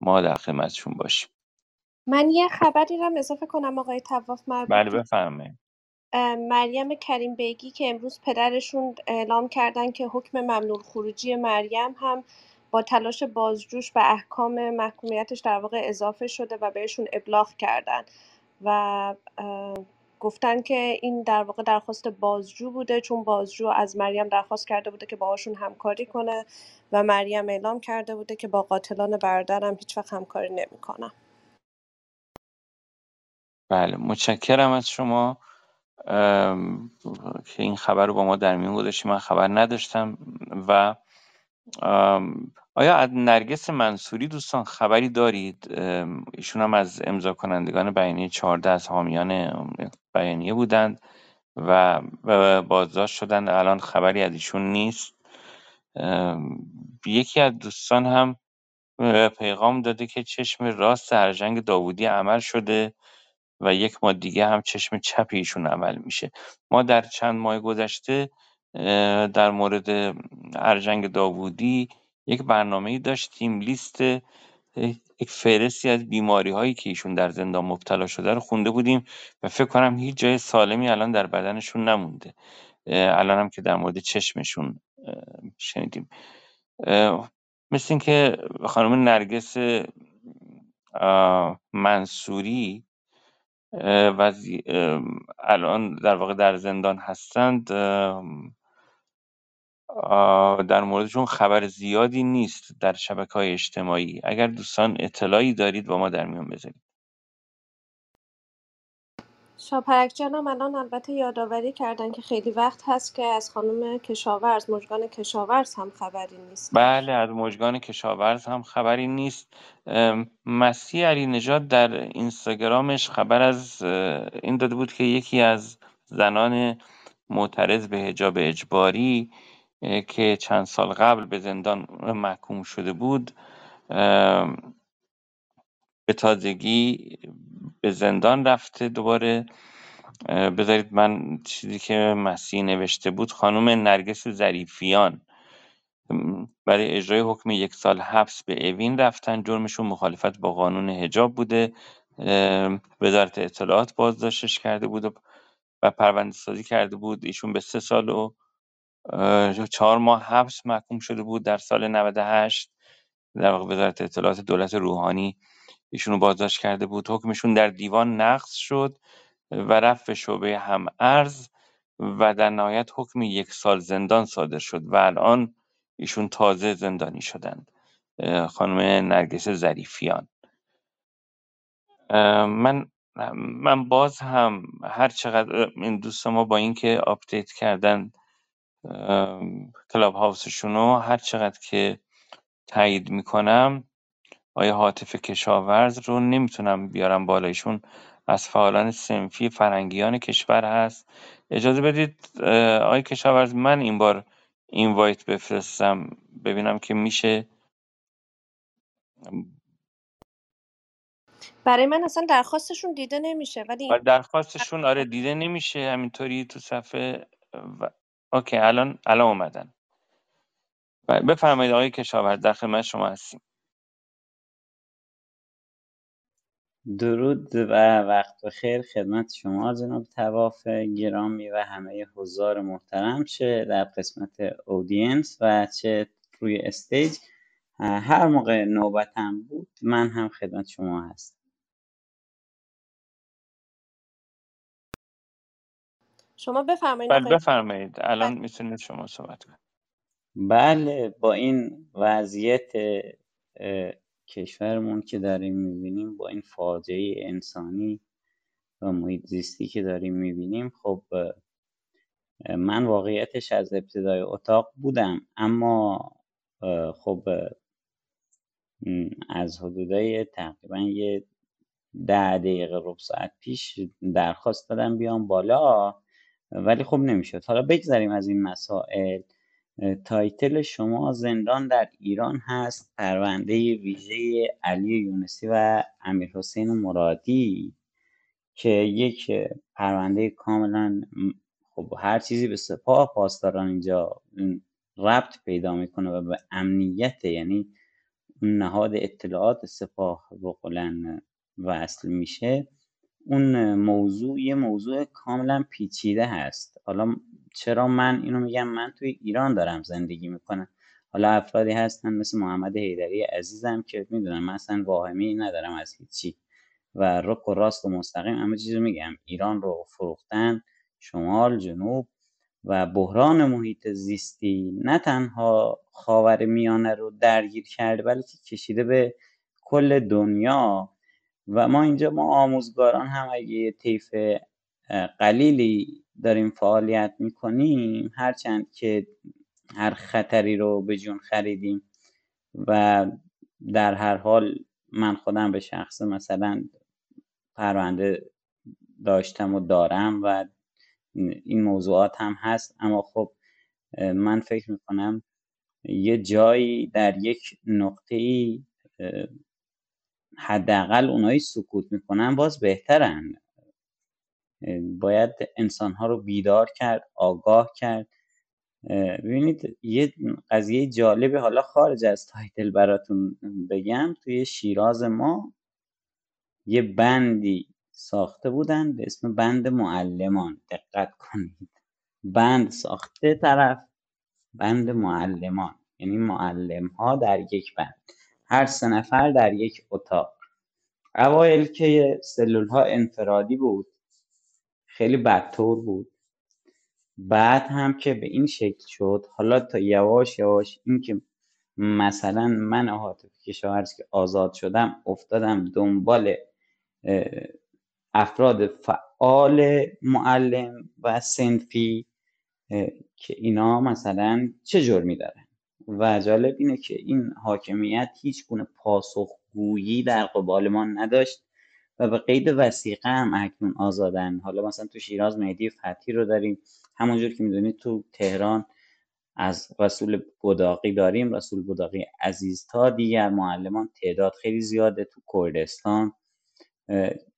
ما در خدمتشون باشیم. من یه خبری رو اضافه کنم آقای تواف مربوط بله بفرمایید. مریم کریم بیگی که امروز پدرشون اعلام کردن که حکم ممنوع خروجی مریم هم با تلاش بازجوش به احکام محکومیتش در واقع اضافه شده و بهشون ابلاغ کردن و گفتن که این در واقع درخواست بازجو بوده چون بازجو از مریم درخواست کرده بوده که باهاشون همکاری کنه و مریم اعلام کرده بوده که با قاتلان برادرم هیچ وقت همکاری نمی‌کنم بله متشکرم از شما. که این خبر رو با ما در میون گذاشتی من خبر نداشتم و آیا از نرگس منصوری دوستان خبری دارید؟ ایشون هم از امضا کنندگان بیانیه 14 از حامیان بیانیه بودند و بازداشت شدند. الان خبری از ایشون نیست. یکی از دوستان هم پیغام داده که چشم راست ارژنگ داوودی عمل شده. و یک ماه دیگه هم چشم چپ ایشون عمل میشه. ما در چند ماه گذشته در مورد ارجنگ داوودی یک برنامه داشتیم لیست یک فهرستی از بیماری هایی که ایشون در زندان مبتلا شده رو خونده بودیم و فکر کنم هیچ جای سالمی الان در بدنشون نمونده. الان هم که در مورد چشمشون شنیدیم. مثل اینکه خانم نرگس منصوری وزی... الان در واقع در زندان هستند. در موردشون خبر زیادی نیست در شبکه های اجتماعی. اگر دوستان اطلاعی دارید با ما در میان بذارید. شاپرک جانم الان البته یادآوری کردن که خیلی وقت هست که از خانم کشاورز مژگان کشاورز هم خبری نیست. بله از مژگان کشاورز هم خبری نیست. مسیح علی نژاد در اینستاگرامش خبر از این داده بود که یکی از زنان معترض به حجاب اجباری که چند سال قبل به زندان محکوم شده بود به تازگی به زندان رفته دوباره بذارید من چیزی که مسیح نوشته بود خانم نرگس ظریفیان. برای اجرای حکم یک سال حبس به اوین رفتن جرمشون مخالفت با قانون حجاب بوده. وزارت اطلاعات بازداشتش کرده بود و پرونده سازی کرده بود. ایشون به سه سال و چهار ماه حبس محکوم شده بود در سال 98 در واقع وزارت اطلاعات دولت روحانی ایشونو بازداشت کرده بود. حکمشون در دیوان نقض شد و رفت به شعبه هم ارز و در نهایت حکم یک سال زندان صادر شد و الان ایشون تازه زندانی شدند. خانم نرگس ظریفیان. من من باز هم هر چقدر این دوست ما با اینکه update کردن Clubhouse شونو هر چقدر که تایید می‌کنم آقای عاطف کشاورز رو نمی‌تونم بیارم بالایشون؟ از فعالان صنفی فرهنگیان کشور هست. اجازه بدید آقای کشاورز من این بار اینوایت بفرستم. ببینم که میشه. برای من اصلا درخواستشون دیده نمیشه ولی درخواستشون آره دیده نمیشه همینطوری تو صفحه. و... اوکی الان الان اومدن. بفرمایید آقای کشاورز در خدمت شما هستیم. درود و وقت بخیر خدمت شما جناب تواف گرامی و همه حضار محترم چه در قسمت اودینس و چه روی استیج هر موقع نوبتم بود من هم خدمت شما هستم. شما بفرمایید بله بفرمایید. الان می‌تونید شما صحبت کنید. بله با این وضعیت کشورمون که داریم می‌بینیم با این فاجعه انسانی و محیط زیستی که داریم می‌بینیم خب من واقعیتش از ابتدای اتاق بودم. اما خب از حدودای تقریبا یه ده دقیقه رب ساعت پیش درخواست دادم بیام بالا ولی خب نمی‌شد. حالا بگذاریم از این مسائل. تایتل شما زندان در ایران هست. پرونده ویژه علی یونسی و امیر حسین مرادی که یک پرونده کاملا خب هر چیزی به سپاه پاسداران اینجا ربط پیدا می‌کنه و به امنیت یعنی نهاد اطلاعات سپاه بقلن وصل میشه. اون موضوع یه موضوع کاملا پیچیده هست. حالا چرا من اینو میگم؟ من توی ایران دارم زندگی می‌کنم. حالا افرادی هستن مثل محمد حیدری عزیزم که می‌دونم من اصلا واهمی ندارم از هیچی. و رک و راست و مستقیم همه چیزو میگم. ایران رو فروختن شمال جنوب و بحران محیط زیستی نه تنها خاور میانه رو درگیر کرده بلکه کشیده به کل دنیا. و ما اینجا ما آموزگاران هم اگه طیف قلیلی داریم فعالیت می‌کنیم هرچند که هر خطری رو به جون خریدیم و در هر حال من خودم به شخص مثلا پرونده داشتم و دارم و این موضوعات هم هست. اما خب من فکر می‌کنم یه جایی در یک نقطه ای حداقل اونایی سکوت می‌کنن باز بهترن. باید انسانها رو بیدار کرد آگاه کرد. ببینید یه قضیه جالبی حالا خارج از تایتل براتون بگم. توی شیراز ما یه بندی ساخته بودن به اسم بند معلمان. دقت کنید. بند ساخته طرف بند معلمان. یعنی معلم ها در یک بند. هر سه نفر در یک اتاق. اوایل که سلول ها انفرادی بود خیلی بدطور بود. بعد هم که به این شکل شد حالا تا یواش یواش این که مثلا من عاطف کشاورز که آزاد شدم افتادم دنبال افراد فعال معلم و سنفی که اینا مثلا چه جرمی دارن و جالب اینه که این حاکمیت هیچ گونه پاسخگویی در قبال ما نداشت. و به قید وسیقه هم اکنون آزادن. حالا مثلا تو شیراز مهدی فتحی رو داریم. همونجور که می‌دونید تو تهران از رسول بوداقی داریم. رسول بوداقی عزیز تا دیگر معلمان تعداد خیلی زیاده تو کردستان.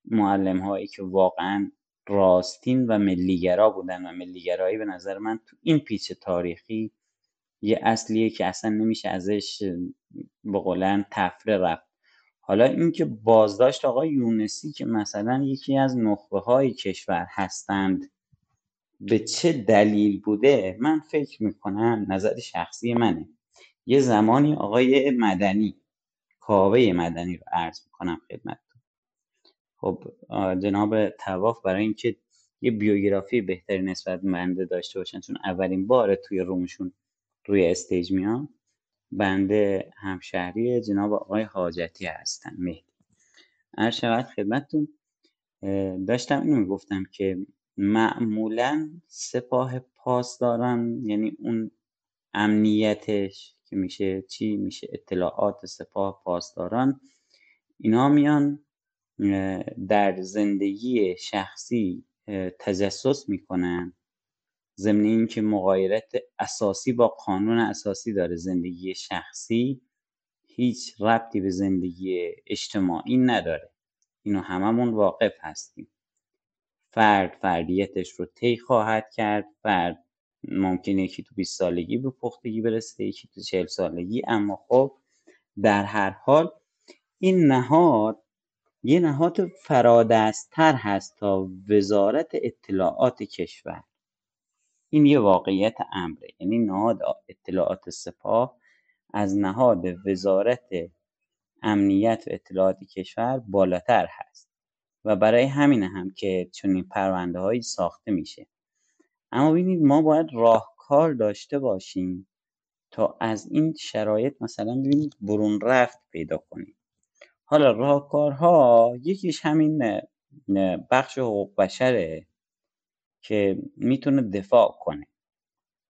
معلم هایی که واقعا راستین و ملیگرا بودن و ملیگرایی به نظر من تو این پیچ تاریخی یه اصلیه که اصلا نمیشه ازش به قولن تفره رفت. حالا اینکه بازداشت آقای یونسی که مثلا یکی از نخبه های کشور هستند به چه دلیل بوده من فکر می‌کنم نظر شخصی منه. یه زمانی آقای مدنی کاوه مدنی رو عرض می‌کنم خدمتتون. خب جناب تواف برای اینکه یه بیوگرافی بهتری نسبت بنده داشته باشن چون اولین بار توی رومشون روی استیج میان. بنده همشهری جناب آقای حاجتی هستن مهدی. هر شود خدمتتون. داشتم اینو می‌گفتم که معمولا سپاه پاسداران یعنی اون امنیتش که میشه چی؟ میشه اطلاعات سپاه پاسداران اینا میان در زندگی شخصی تجسس می‌کنن. ضمن اینکه مغایرت اساسی با قانون اساسی داره زندگی شخصی هیچ ربطی به زندگی اجتماعی نداره. اینو هممون واقف هستیم. فرد فردیتش رو طی خواهد کرد. فرد ممکنه یکی تو 20 سالگی به پختگی برسه یکی تو 40 سالگی. اما خب در هر حال این نهاد یه نهاد فرادستتر هست تا وزارت اطلاعات کشور. این یه واقعیت امره. یعنی نهاد اطلاعات سپاه از نهاد وزارت امنیت و اطلاعات کشور بالاتر هست و برای همین هم که چنین پرونده هایی ساخته میشه. اما ببینید ما باید راهکار داشته باشیم تا از این شرایط مثلا ببینید برون رفت پیدا کنیم. حالا راهکارها یکیش همین بخش حقوق بشره. که می‌تونه دفاع کنه.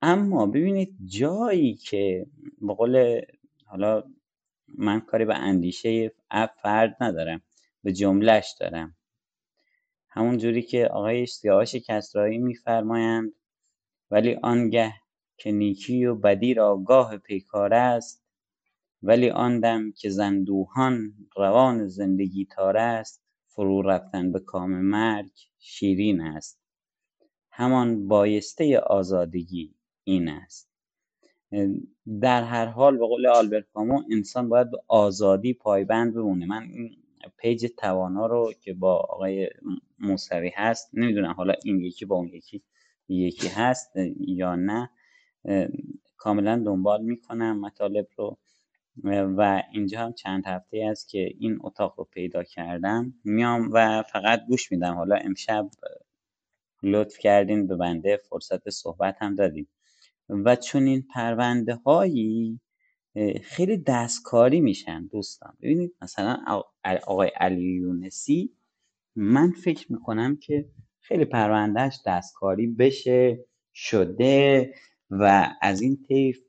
اما ببینید جایی که به قول حالا من کاری به اندیشه فرد ندارم به جملهش دارم. همون جوری که آقای سیاوش کسرایی میفرمایند ولی آنگه که نیکی و بدی را گاه پیکار است ولی آن دم که ز اندوهان روان زندگی تار است فرو رفتن به کام مرگ شیرین است. همان بایسته آزادگی این است. در هر حال به قول آلبرت کامو انسان باید به آزادی پایبند بمونه. من این page توانا رو که با آقای موسوی هست نمی‌دونم حالا این یکی با اون یکی یکی هست یا نه کاملا دنبال می‌کنم مطالب رو. و اینجا هم چند هفته است که این اتاق رو پیدا کردم. میام و فقط گوش میدم. حالا امشب لطف کردین به بنده فرصت صحبت هم دادیم و چون این پرونده هایی خیلی دستکاری میشن دوستان. ببینید مثلا آقای علی یونسی من فکر می‌کنم که خیلی پروندهش دستکاری بشه شده و از این طیف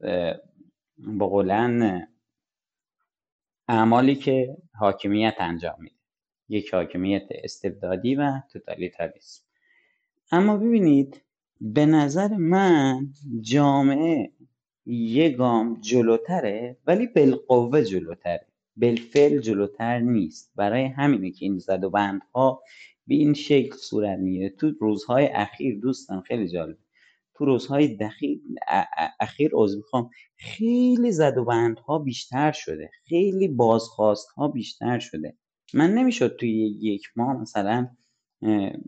به قولن اعمالی که حاکمیت انجام میده. یک حاکمیت استبدادی و توتالیتاریسم. اما ببینید به نظر من جامعه یه گام جلوتره ولی بالقوه جلوتره. بالفعل جلوتر نیست. برای همینه که این زد و بندها به این شکل صورت می‌گیره. تو روزهای اخیر دوستان خیلی جالب تو روزهای دخی... اخیر عضو می‌خوام خیلی زد و بندها بیشتر شده. خیلی بازخواست ها بیشتر شده. من نمی‌شد توی یک ماه مثلا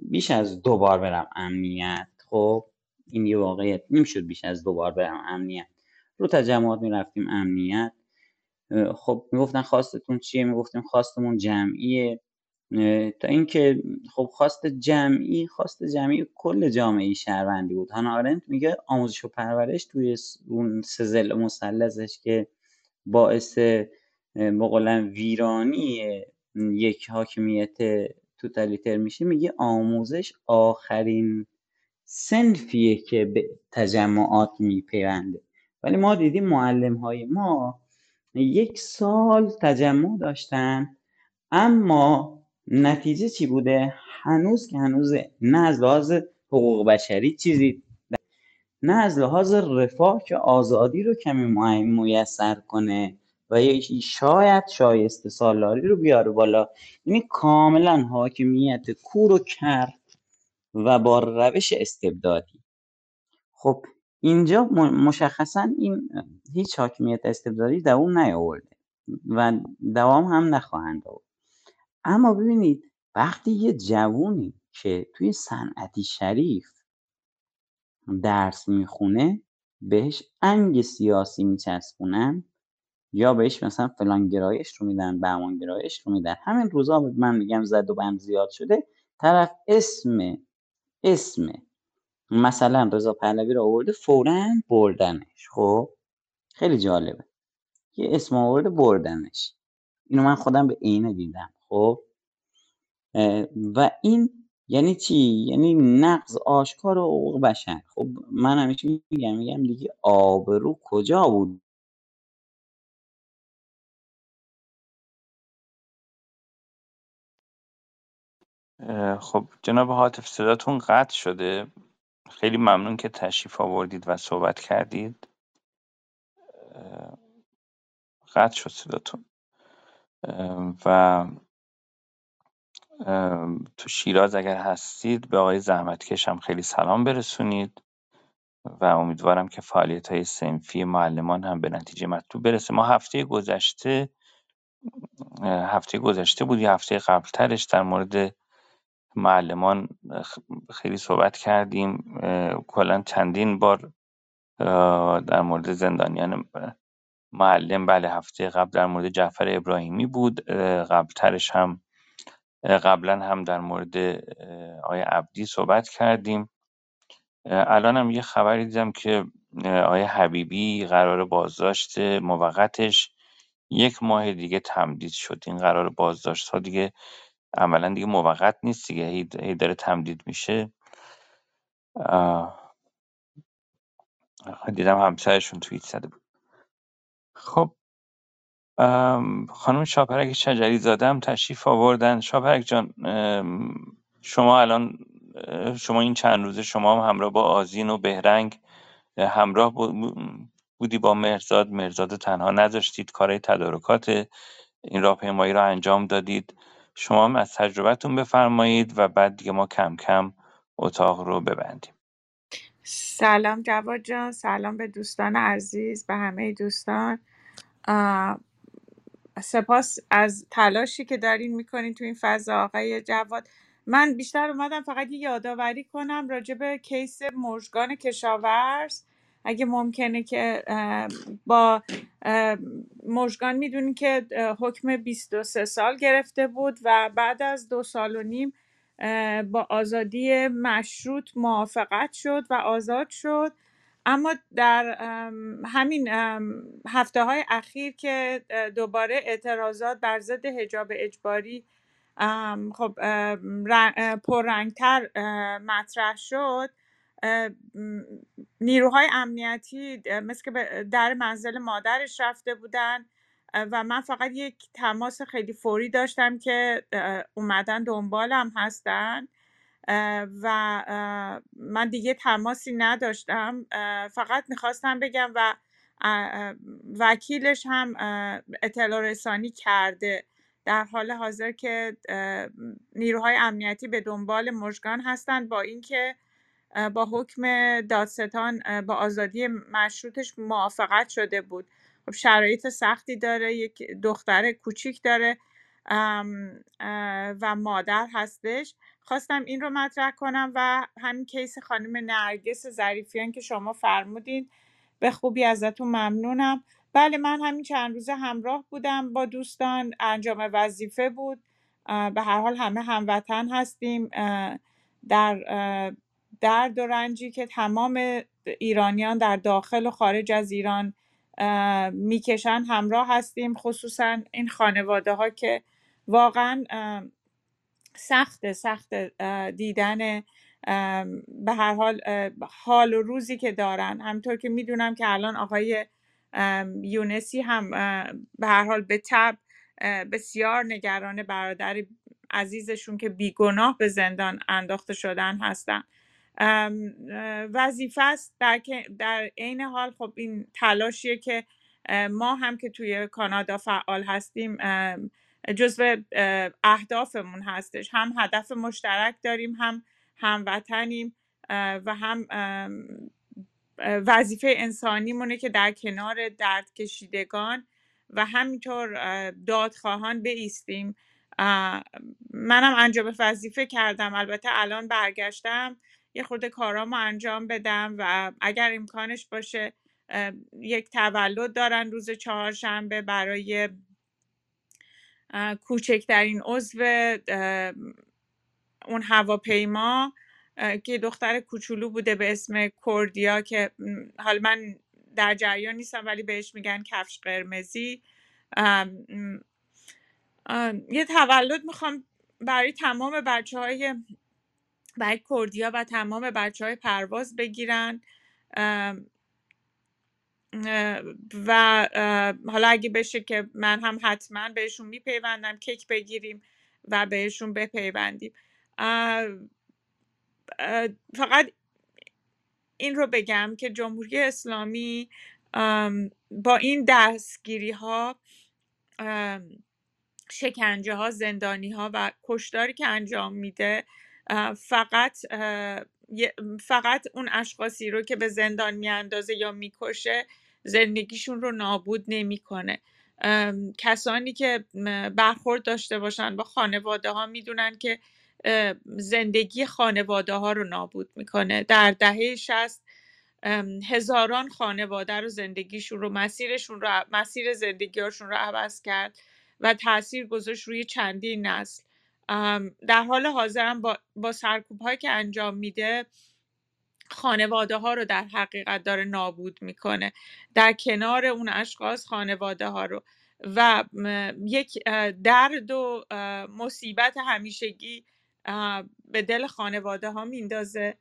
بیش از دو بار برم امنیت. خب این یه واقعیت. نمی‌شد بیش از دو بار برم امنیت. رو تجمعات می‌رفتیم امنیت. خب می‌گفتن خواستتون چیه؟ می‌گفتیم خواستمون جمعیه. تا اینکه خب خواست جمعی خواست جمعی کل جامعه شهروندی بود. هانا آرنت میگه آموزش و پرورش توی اون سزل مثلثش که باعث بقولن ویرانی یک حاکمیت توتالیتر میشه میگه آموزش آخرین سنفیه که به تجمعات میپیونده. ولی ما دیدیم معلم های ما یک سال تجمع داشتن اما نتیجه چی بوده؟ هنوز که هنوزه نه از لحاظ حقوق بشری چیزی نه از لحاظ رفاه که آزادی رو کمی میسر کنه. و شاید شایسته سالاری رو بیاره بالا. یعنی کاملا حاکمیت کور و کر و با روش استبدادی. خب اینجا مشخصا این هیچ حاکمیت استبدادی دوام نیاورده و دوام هم نخواهند آورد. اما ببینید وقتی یه جوونی که توی صنعتی شریف درس می‌خونه بهش انگ سیاسی میچسبونن یا بهش مثلا فلان گرایش رو میدن بهمان گرایش رو میدن. همین روزا من میگم زد و بند زیاد شده. طرف اسم اسم مثلا رضا پهلوی رو آورده فورا بردنش. خب؟ خیلی جالبه. یه اسم آورده بردنش. اینو من خودم به عینه دیدم. خب؟ و این یعنی چی؟ یعنی نقض آشکار حقوق بشر. خب من همیشه میگم میگم دیگه آبرو کجا بود؟ خب جناب حاطف صداتون قطع شده. خیلی ممنون که تشریف آوردید و صحبت کردید. قطع شد صداتون. و تو شیراز اگر هستید به آقای زحمتکش هم خیلی سلام برسونید و امیدوارم که فعالیت های سنفی معلمان هم به نتیجه مطلوب برسه. ما هفته گذشته هفته گذشته بود یا هفته قبلترش در مورد معلمان خیلی صحبت کردیم کلا چندین بار در مورد زندانیان معلم بله هفته قبل در مورد جعفر ابراهیمی بود قبلترش هم قبلا هم در مورد آقای عبدی صحبت کردیم. الان هم یه خبری دیدم که آقای حبیبی قرار بازداشت موقتش یک ماه دیگه تمدید شد. این قرار بازداشت ها دیگه عملا دیگه موقت نیست دیگه هی داره تمدید میشه. دیدم همسرشون توییت زده بود. خب خانم شاپرک شجری زاده هم تشریف آوردن. شاپرک جان شما الان شما این چند روزه شما هم همراه با آزین و بهرنگ همراه بودی با مرزاد مرزاد تنها نذاشتید کارهای تدارکات این راهپیمایی را انجام دادید. شما هم از تجربتون بفرمایید و بعد دیگه ما کم کم اتاق رو ببندیم. سلام جواد جان سلام به دوستان عزیز به همه دوستان. سپاس از تلاشی که دارین می‌کنین تو این فضا آقای جواد. من بیشتر اومدم فقط یه یادآوری کنم راجع به کیس مژگان کشاورز. اگه ممکنه که با مژگان می‌دونین که حکم 23 سال گرفته بود و بعد از دو سال و نیم با آزادی مشروط موافقت شد و آزاد شد. اما در همین هفته های اخیر که دوباره اعتراضات بر ضد حجاب اجباری خب پررنگتر مطرح شد نیروهای امنیتی مثل که در منزل مادرش رفته بودن و من فقط یک تماس خیلی فوری داشتم که اومدن دنبالم هستن. و من دیگه تماسی نداشتم. فقط می‌خواستم بگم و وکیلش هم اطلاع رسانی کرده. در حال حاضر که نیروهای امنیتی به دنبال مژگان هستند با اینکه با حکم دادستان با آزادی مشروطش موافقت شده بود. خب شرایط سختی داره یک دختر کوچیک داره و مادر هستش. خواستم این رو مطرح کنم و همین کیس خانم نرگس ظریفیان که شما فرمودین به خوبی ازتون ممنونم. بله من همین چند روزه همراه بودم با دوستان انجام وظیفه بود. به هر حال همه هموطن هستیم. در درد و رنجی که تمام ایرانیان در داخل و خارج از ایران می‌کشن همراه هستیم. خصوصا این خانواده ها که واقعا سخت سخت دیدن به هر حال حال و روزی که دارن. همطور که می‌دونم که الان آقای یونسی هم به هر حال به تب بسیار نگران برادر عزیزشون که بیگناه به زندان انداخته شدن هستن. وظیفه است. در, در عین حال خب این تلاشیه که ما هم که توی کانادا فعال هستیم جزو اهدافمون هستش. هم هدف مشترک داریم هم هموطنیم و هم وظیفه انسانیمونه که در کنار درد کشیدگان و همینطور دادخواهان بیستیم. منم انجام وظیفه کردم. البته الان برگشتم. یه خورده کارامو انجام بدم و اگر امکانش باشه یک تولد دارن روز چهارشنبه برای کوچکترین عضو اون هواپیما. که دختر کوچولو بوده به اسم کوردیا که حالا من در جریان نیستم ولی بهش میگن کفش قرمزی. یه تولد می‌خوام برای تمام بچه های برای کردیا و تمام بچه های پرواز بگیرن. و حالا اگه بشه که من هم حتما بهشون میپیوندم کیک بگیریم و بهشون بپیوندیم. فقط این رو بگم که جمهوری اسلامی با این دستگیری ها شکنجه ها زندانی ها و کشداری که انجام میده فقط فقط اون اشخاصی رو که به زندان میاندازه یا می‌کشه زندگیشون رو نابود نمی‌کنه. کسانی که برخورد داشته باشن با خانواده ها می‌دونن که زندگی خانواده ها رو نابود می‌کنه. در دهه شست هزاران خانواده رو زندگیشون رو مسیرشون رو مسیر زندگیشون رو عوض کرد و تاثیر گذاشت روی چندین نسل. در حال حاضرم با, با سرکوب هایی که انجام میده خانواده ها رو در حقیقت داره نابود می‌کنه. در کنار اون اشخاص خانواده ها رو. و یک درد و مصیبت همیشگی به دل خانواده ها میندازه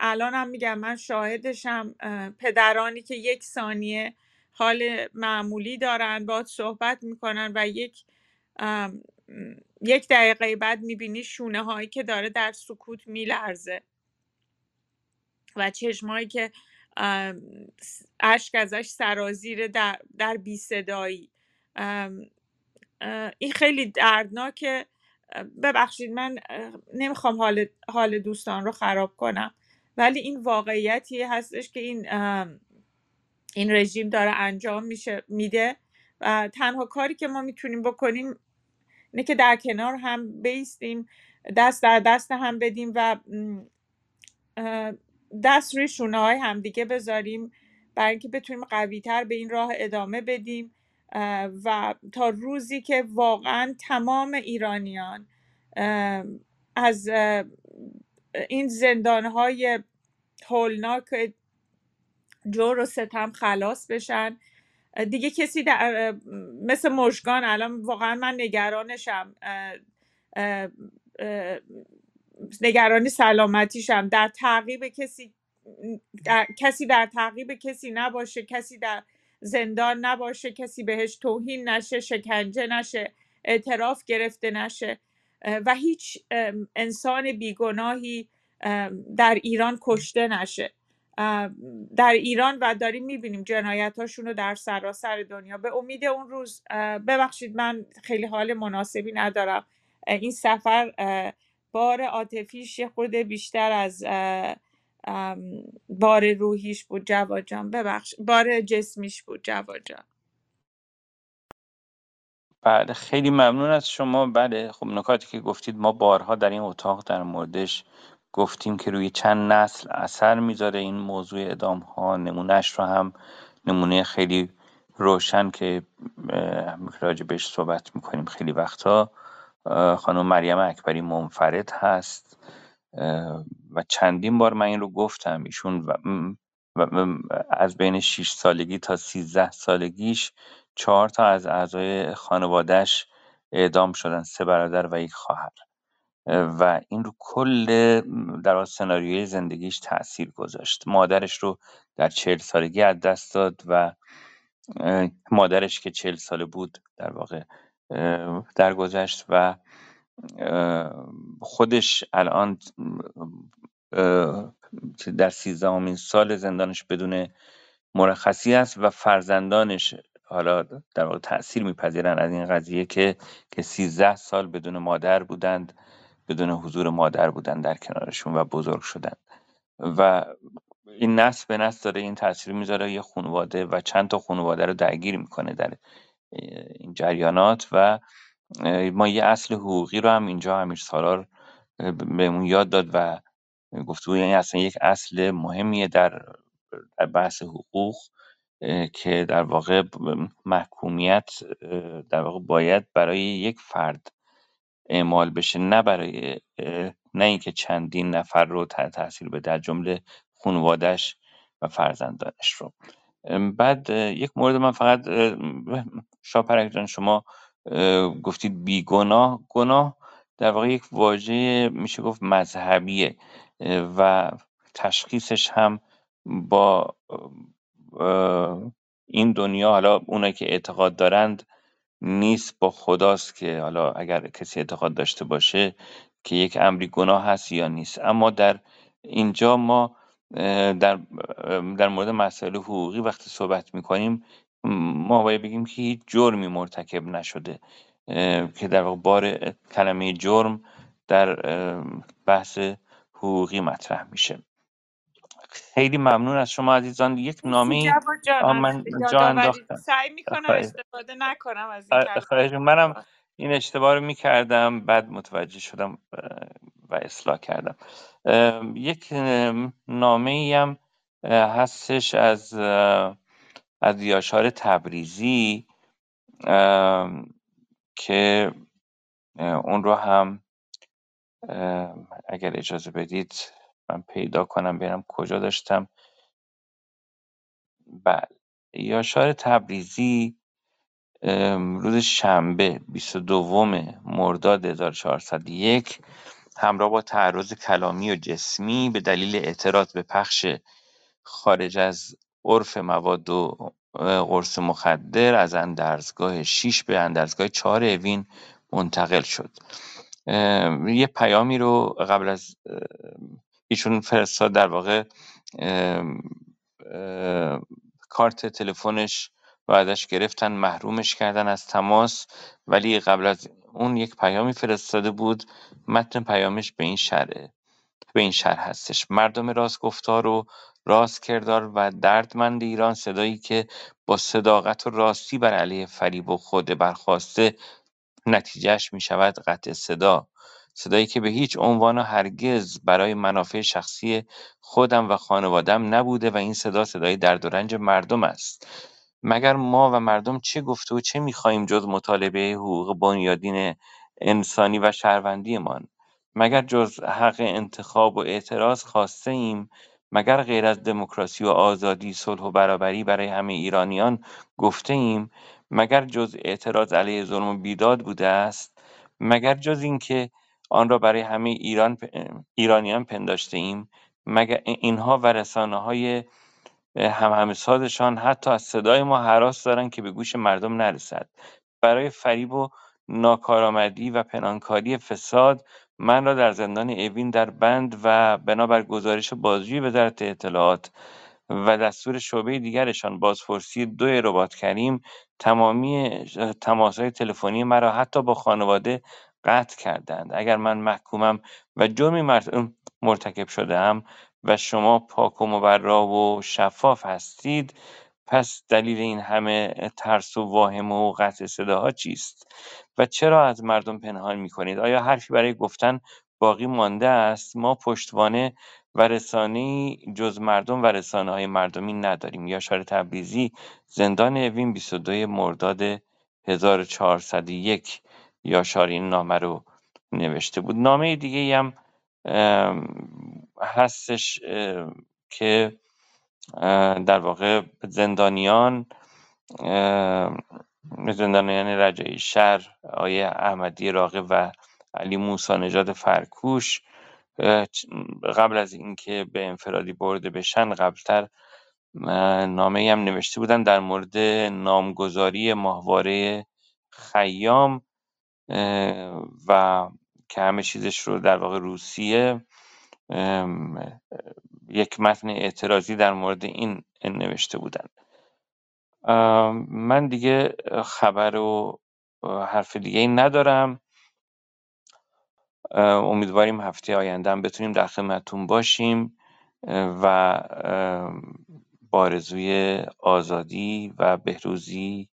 الان هم میگم من شاهدشم پدرانی که یک ثانیه حال معمولی دارن باید صحبت می‌کنن و یک یک دقیقه بعد می‌بینی شونه هایی که داره در سکوت میلرزه و چشمایی که اشک ازش سرازیره در, در بی صدایی این خیلی دردناکه. ببخشید من نمی‌خوام حال, حال دوستان رو خراب کنم ولی این واقعیتی هستش که این این رژیم داره انجام میشه میده و تنها کاری که ما می‌تونیم بکنیم اینه که در کنار هم بیستیم دست در دست هم بدیم و دست روی شونه های همدیگه بذاریم برای اینکه بتونیم قوی تر به این راه ادامه بدیم و تا روزی که واقعا تمام ایرانیان از این زندانهای هولناک جور و ستم خلاص بشن دیگه کسی در مثل مشگان الان واقعا من نگرانشم. نگرانی سلامتیشم. در تعقیب کسی در، کسی در تعقیب کسی نباشه کسی در زندان نباشه کسی بهش توهین نشه شکنجه نشه اعتراف گرفته نشه. و هیچ انسان بیگناهی در ایران کشته نشه. در ایران و داریم می‌بینیم جنایت رو در سراسر دنیا. به امید اون روز ببخشید من خیلی حال مناسبی ندارم. این سفر بار عاطفیش یه خورده بیشتر از بار روحیش بود جواد جان ببخش بار جسمیش بود جواد جان بله خیلی ممنون از شما. بله خب نکاتی که گفتید ما بارها در این اتاق در موردش گفتیم که روی چند نسل اثر می‌ذاره این موضوع ادام ها نمونهش رو هم نمونه خیلی روشن که راجع بهش صحبت می‌کنیم خیلی وقتا خانم مریم اکبری منفرد هست. و چندین بار من این رو گفتم. ایشون و از بین 6 سالگی تا 13 سالگیش چهار تا از اعضای خانوادهش اعدام شدن سه برادر و یک خواهر. و این رو کل در سناریوی زندگیش تاثیر گذاشت. مادرش رو در چهل سالگی از دست داد و مادرش که چهل ساله بود در واقع درگذشت و خودش الان در سیزدهمین سال زندانش بدون مرخصی است و فرزندانش حالا در واقع تأثیر میپذیرن از این قضیه که که 13 سال بدون مادر بودند. بدون حضور مادر بودند در کنارشون و بزرگ شدند و این نسل به نسل داره این تاثیر می‌ذاره یه خانواده و چند تا خانواده رو درگیر می‌کنه در این جریانات و ما یه اصل حقوقی رو هم اینجا امیر سالار بهمون یاد داد و گفتگوی این اصلا یک اصل مهمیه در بحث حقوق که در واقع محکومیت در واقع باید برای یک فرد اعمال بشه نه برای نه اینکه چندین نفر رو تحت تاثیر بده از جمله خانوادش و فرزندانش رو. بعد یک مورد من فقط شاپرک جان شما گفتید بیگناه. گناه در واقع یک واژه میشه گفت مذهبیه و تشخیصش هم با این دنیا حالا اونایی که اعتقاد دارند نیست با خداست که حالا اگر کسی اعتقاد داشته باشه که یک امری گناه هست یا نیست. اما در اینجا ما در در مورد مسائل حقوقی وقتی صحبت می‌کنیم ما باید بگیم که هیچ جرمی مرتکب نشده. که در واقع بار کلمه جرم در بحث حقوقی مطرح میشه. خیلی ممنون از شما عزیزان. یک نامه من جا انداختم. سعی می‌کنم استفاده نکنم از این خواهش منم این اشتباه رو می‌کردم بعد متوجه شدم و اصلاح کردم. یک ام، نامه ای هم هستش از از یاشار تبریزی که اون رو هم اگر اجازه بدید من پیدا کنم ببینم کجا داشتم. بله. یاشار تبریزی روز شنبه 22 مرداد 1401 همراه با تعرض کلامی و جسمی به دلیل اعتراض به پخش خارج از عرف مواد و قرص مخدر از اندرزگاه 6 به اندرزگاه 4 اوین منتقل شد. یه پیامی رو قبل از ایشون فرستاد در واقع اه، کارت تلفنش رو ازش گرفتن محرومش کردن از تماس. ولی قبل از اون یک پیامی فرستاده بود متن پیامش به این شرح به این شرح هستش. مردم راستگفتار و راست کردار و دردمند ایران صدایی که با صداقت و راستی بر علیه فریب و خود برخواسته نتیجهش می‌شود قطع صدا، صدایی که به هیچ عنوان و هرگز برای منافع شخصی خودم و خانوادم نبوده و این صدا صدای درد و رنج مردم است. مگر ما و مردم چه گفته و چه می‌خواهیم جز مطالبه حقوق بنیادین انسانی و شهروندیمان؟ مگر جز حق انتخاب و اعتراض خواسته ایم؟ مگر غیر از دموکراسی و آزادی، صلح و برابری برای همه ایرانیان گفته ایم؟ مگر جز اعتراض علیه ظلم و بیداد بوده است مگر جز اینکه آن را برای همه ایران ایرانیان پنداشته ایم مگر اینها و رسانه‌های هم‌همه حتی از صدای ما هراس دارند که به گوش مردم نرسد. برای فریب و ناکارآمدی و پنهانکاری فساد من را در زندان اوین در بند و بنابر گزارش بازجویی وزارت اطلاعات و دستور شعبه دیگرشان بازپرسی دو رباط کریم تمامی تماسهای تلفنی مرا حتی با خانواده قطع کردند. اگر من محکومم و جرمی مرتکب شدم و شما پاک و مبرا و شفاف هستید پس دلیل این همه ترس و واهمه و قطع صداها چیست؟ و چرا از مردم پنهان می کنید آیا حرفی برای گفتن باقی مانده است؟ ما پشتوانه و رسانه‌ای جز مردم و رسانه های مردمی نداریم. یاشار تبریزی زندان اوین 22 مرداد 1401 یاشار این نامه رو نوشته بود. نامه دیگه هم هستش که در واقع زندانیان زندانیان رجایی شهر آیه احمدی راقب و علی موسی نژاد فرکوش قبل از اینکه به انفرادی برده بشن قبلتر نامه هم نوشته بودن در مورد نامگذاری ماهواره خیام. و که همه چیزش رو در واقع روسیه یک متن اعتراضی در مورد این نوشته بودن. من دیگه خبر و حرف دیگه این ندارم. امیدواریم هفته آینده بتونیم در خدمتتون باشیم و بارزوی آزادی و بهروزی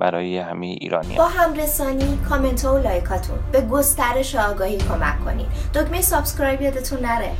برای همه ایرانی با همرسانی کامنت و like اتون. به گسترش آگاهی کمک کنید. دکمه subscribe یادتون نره.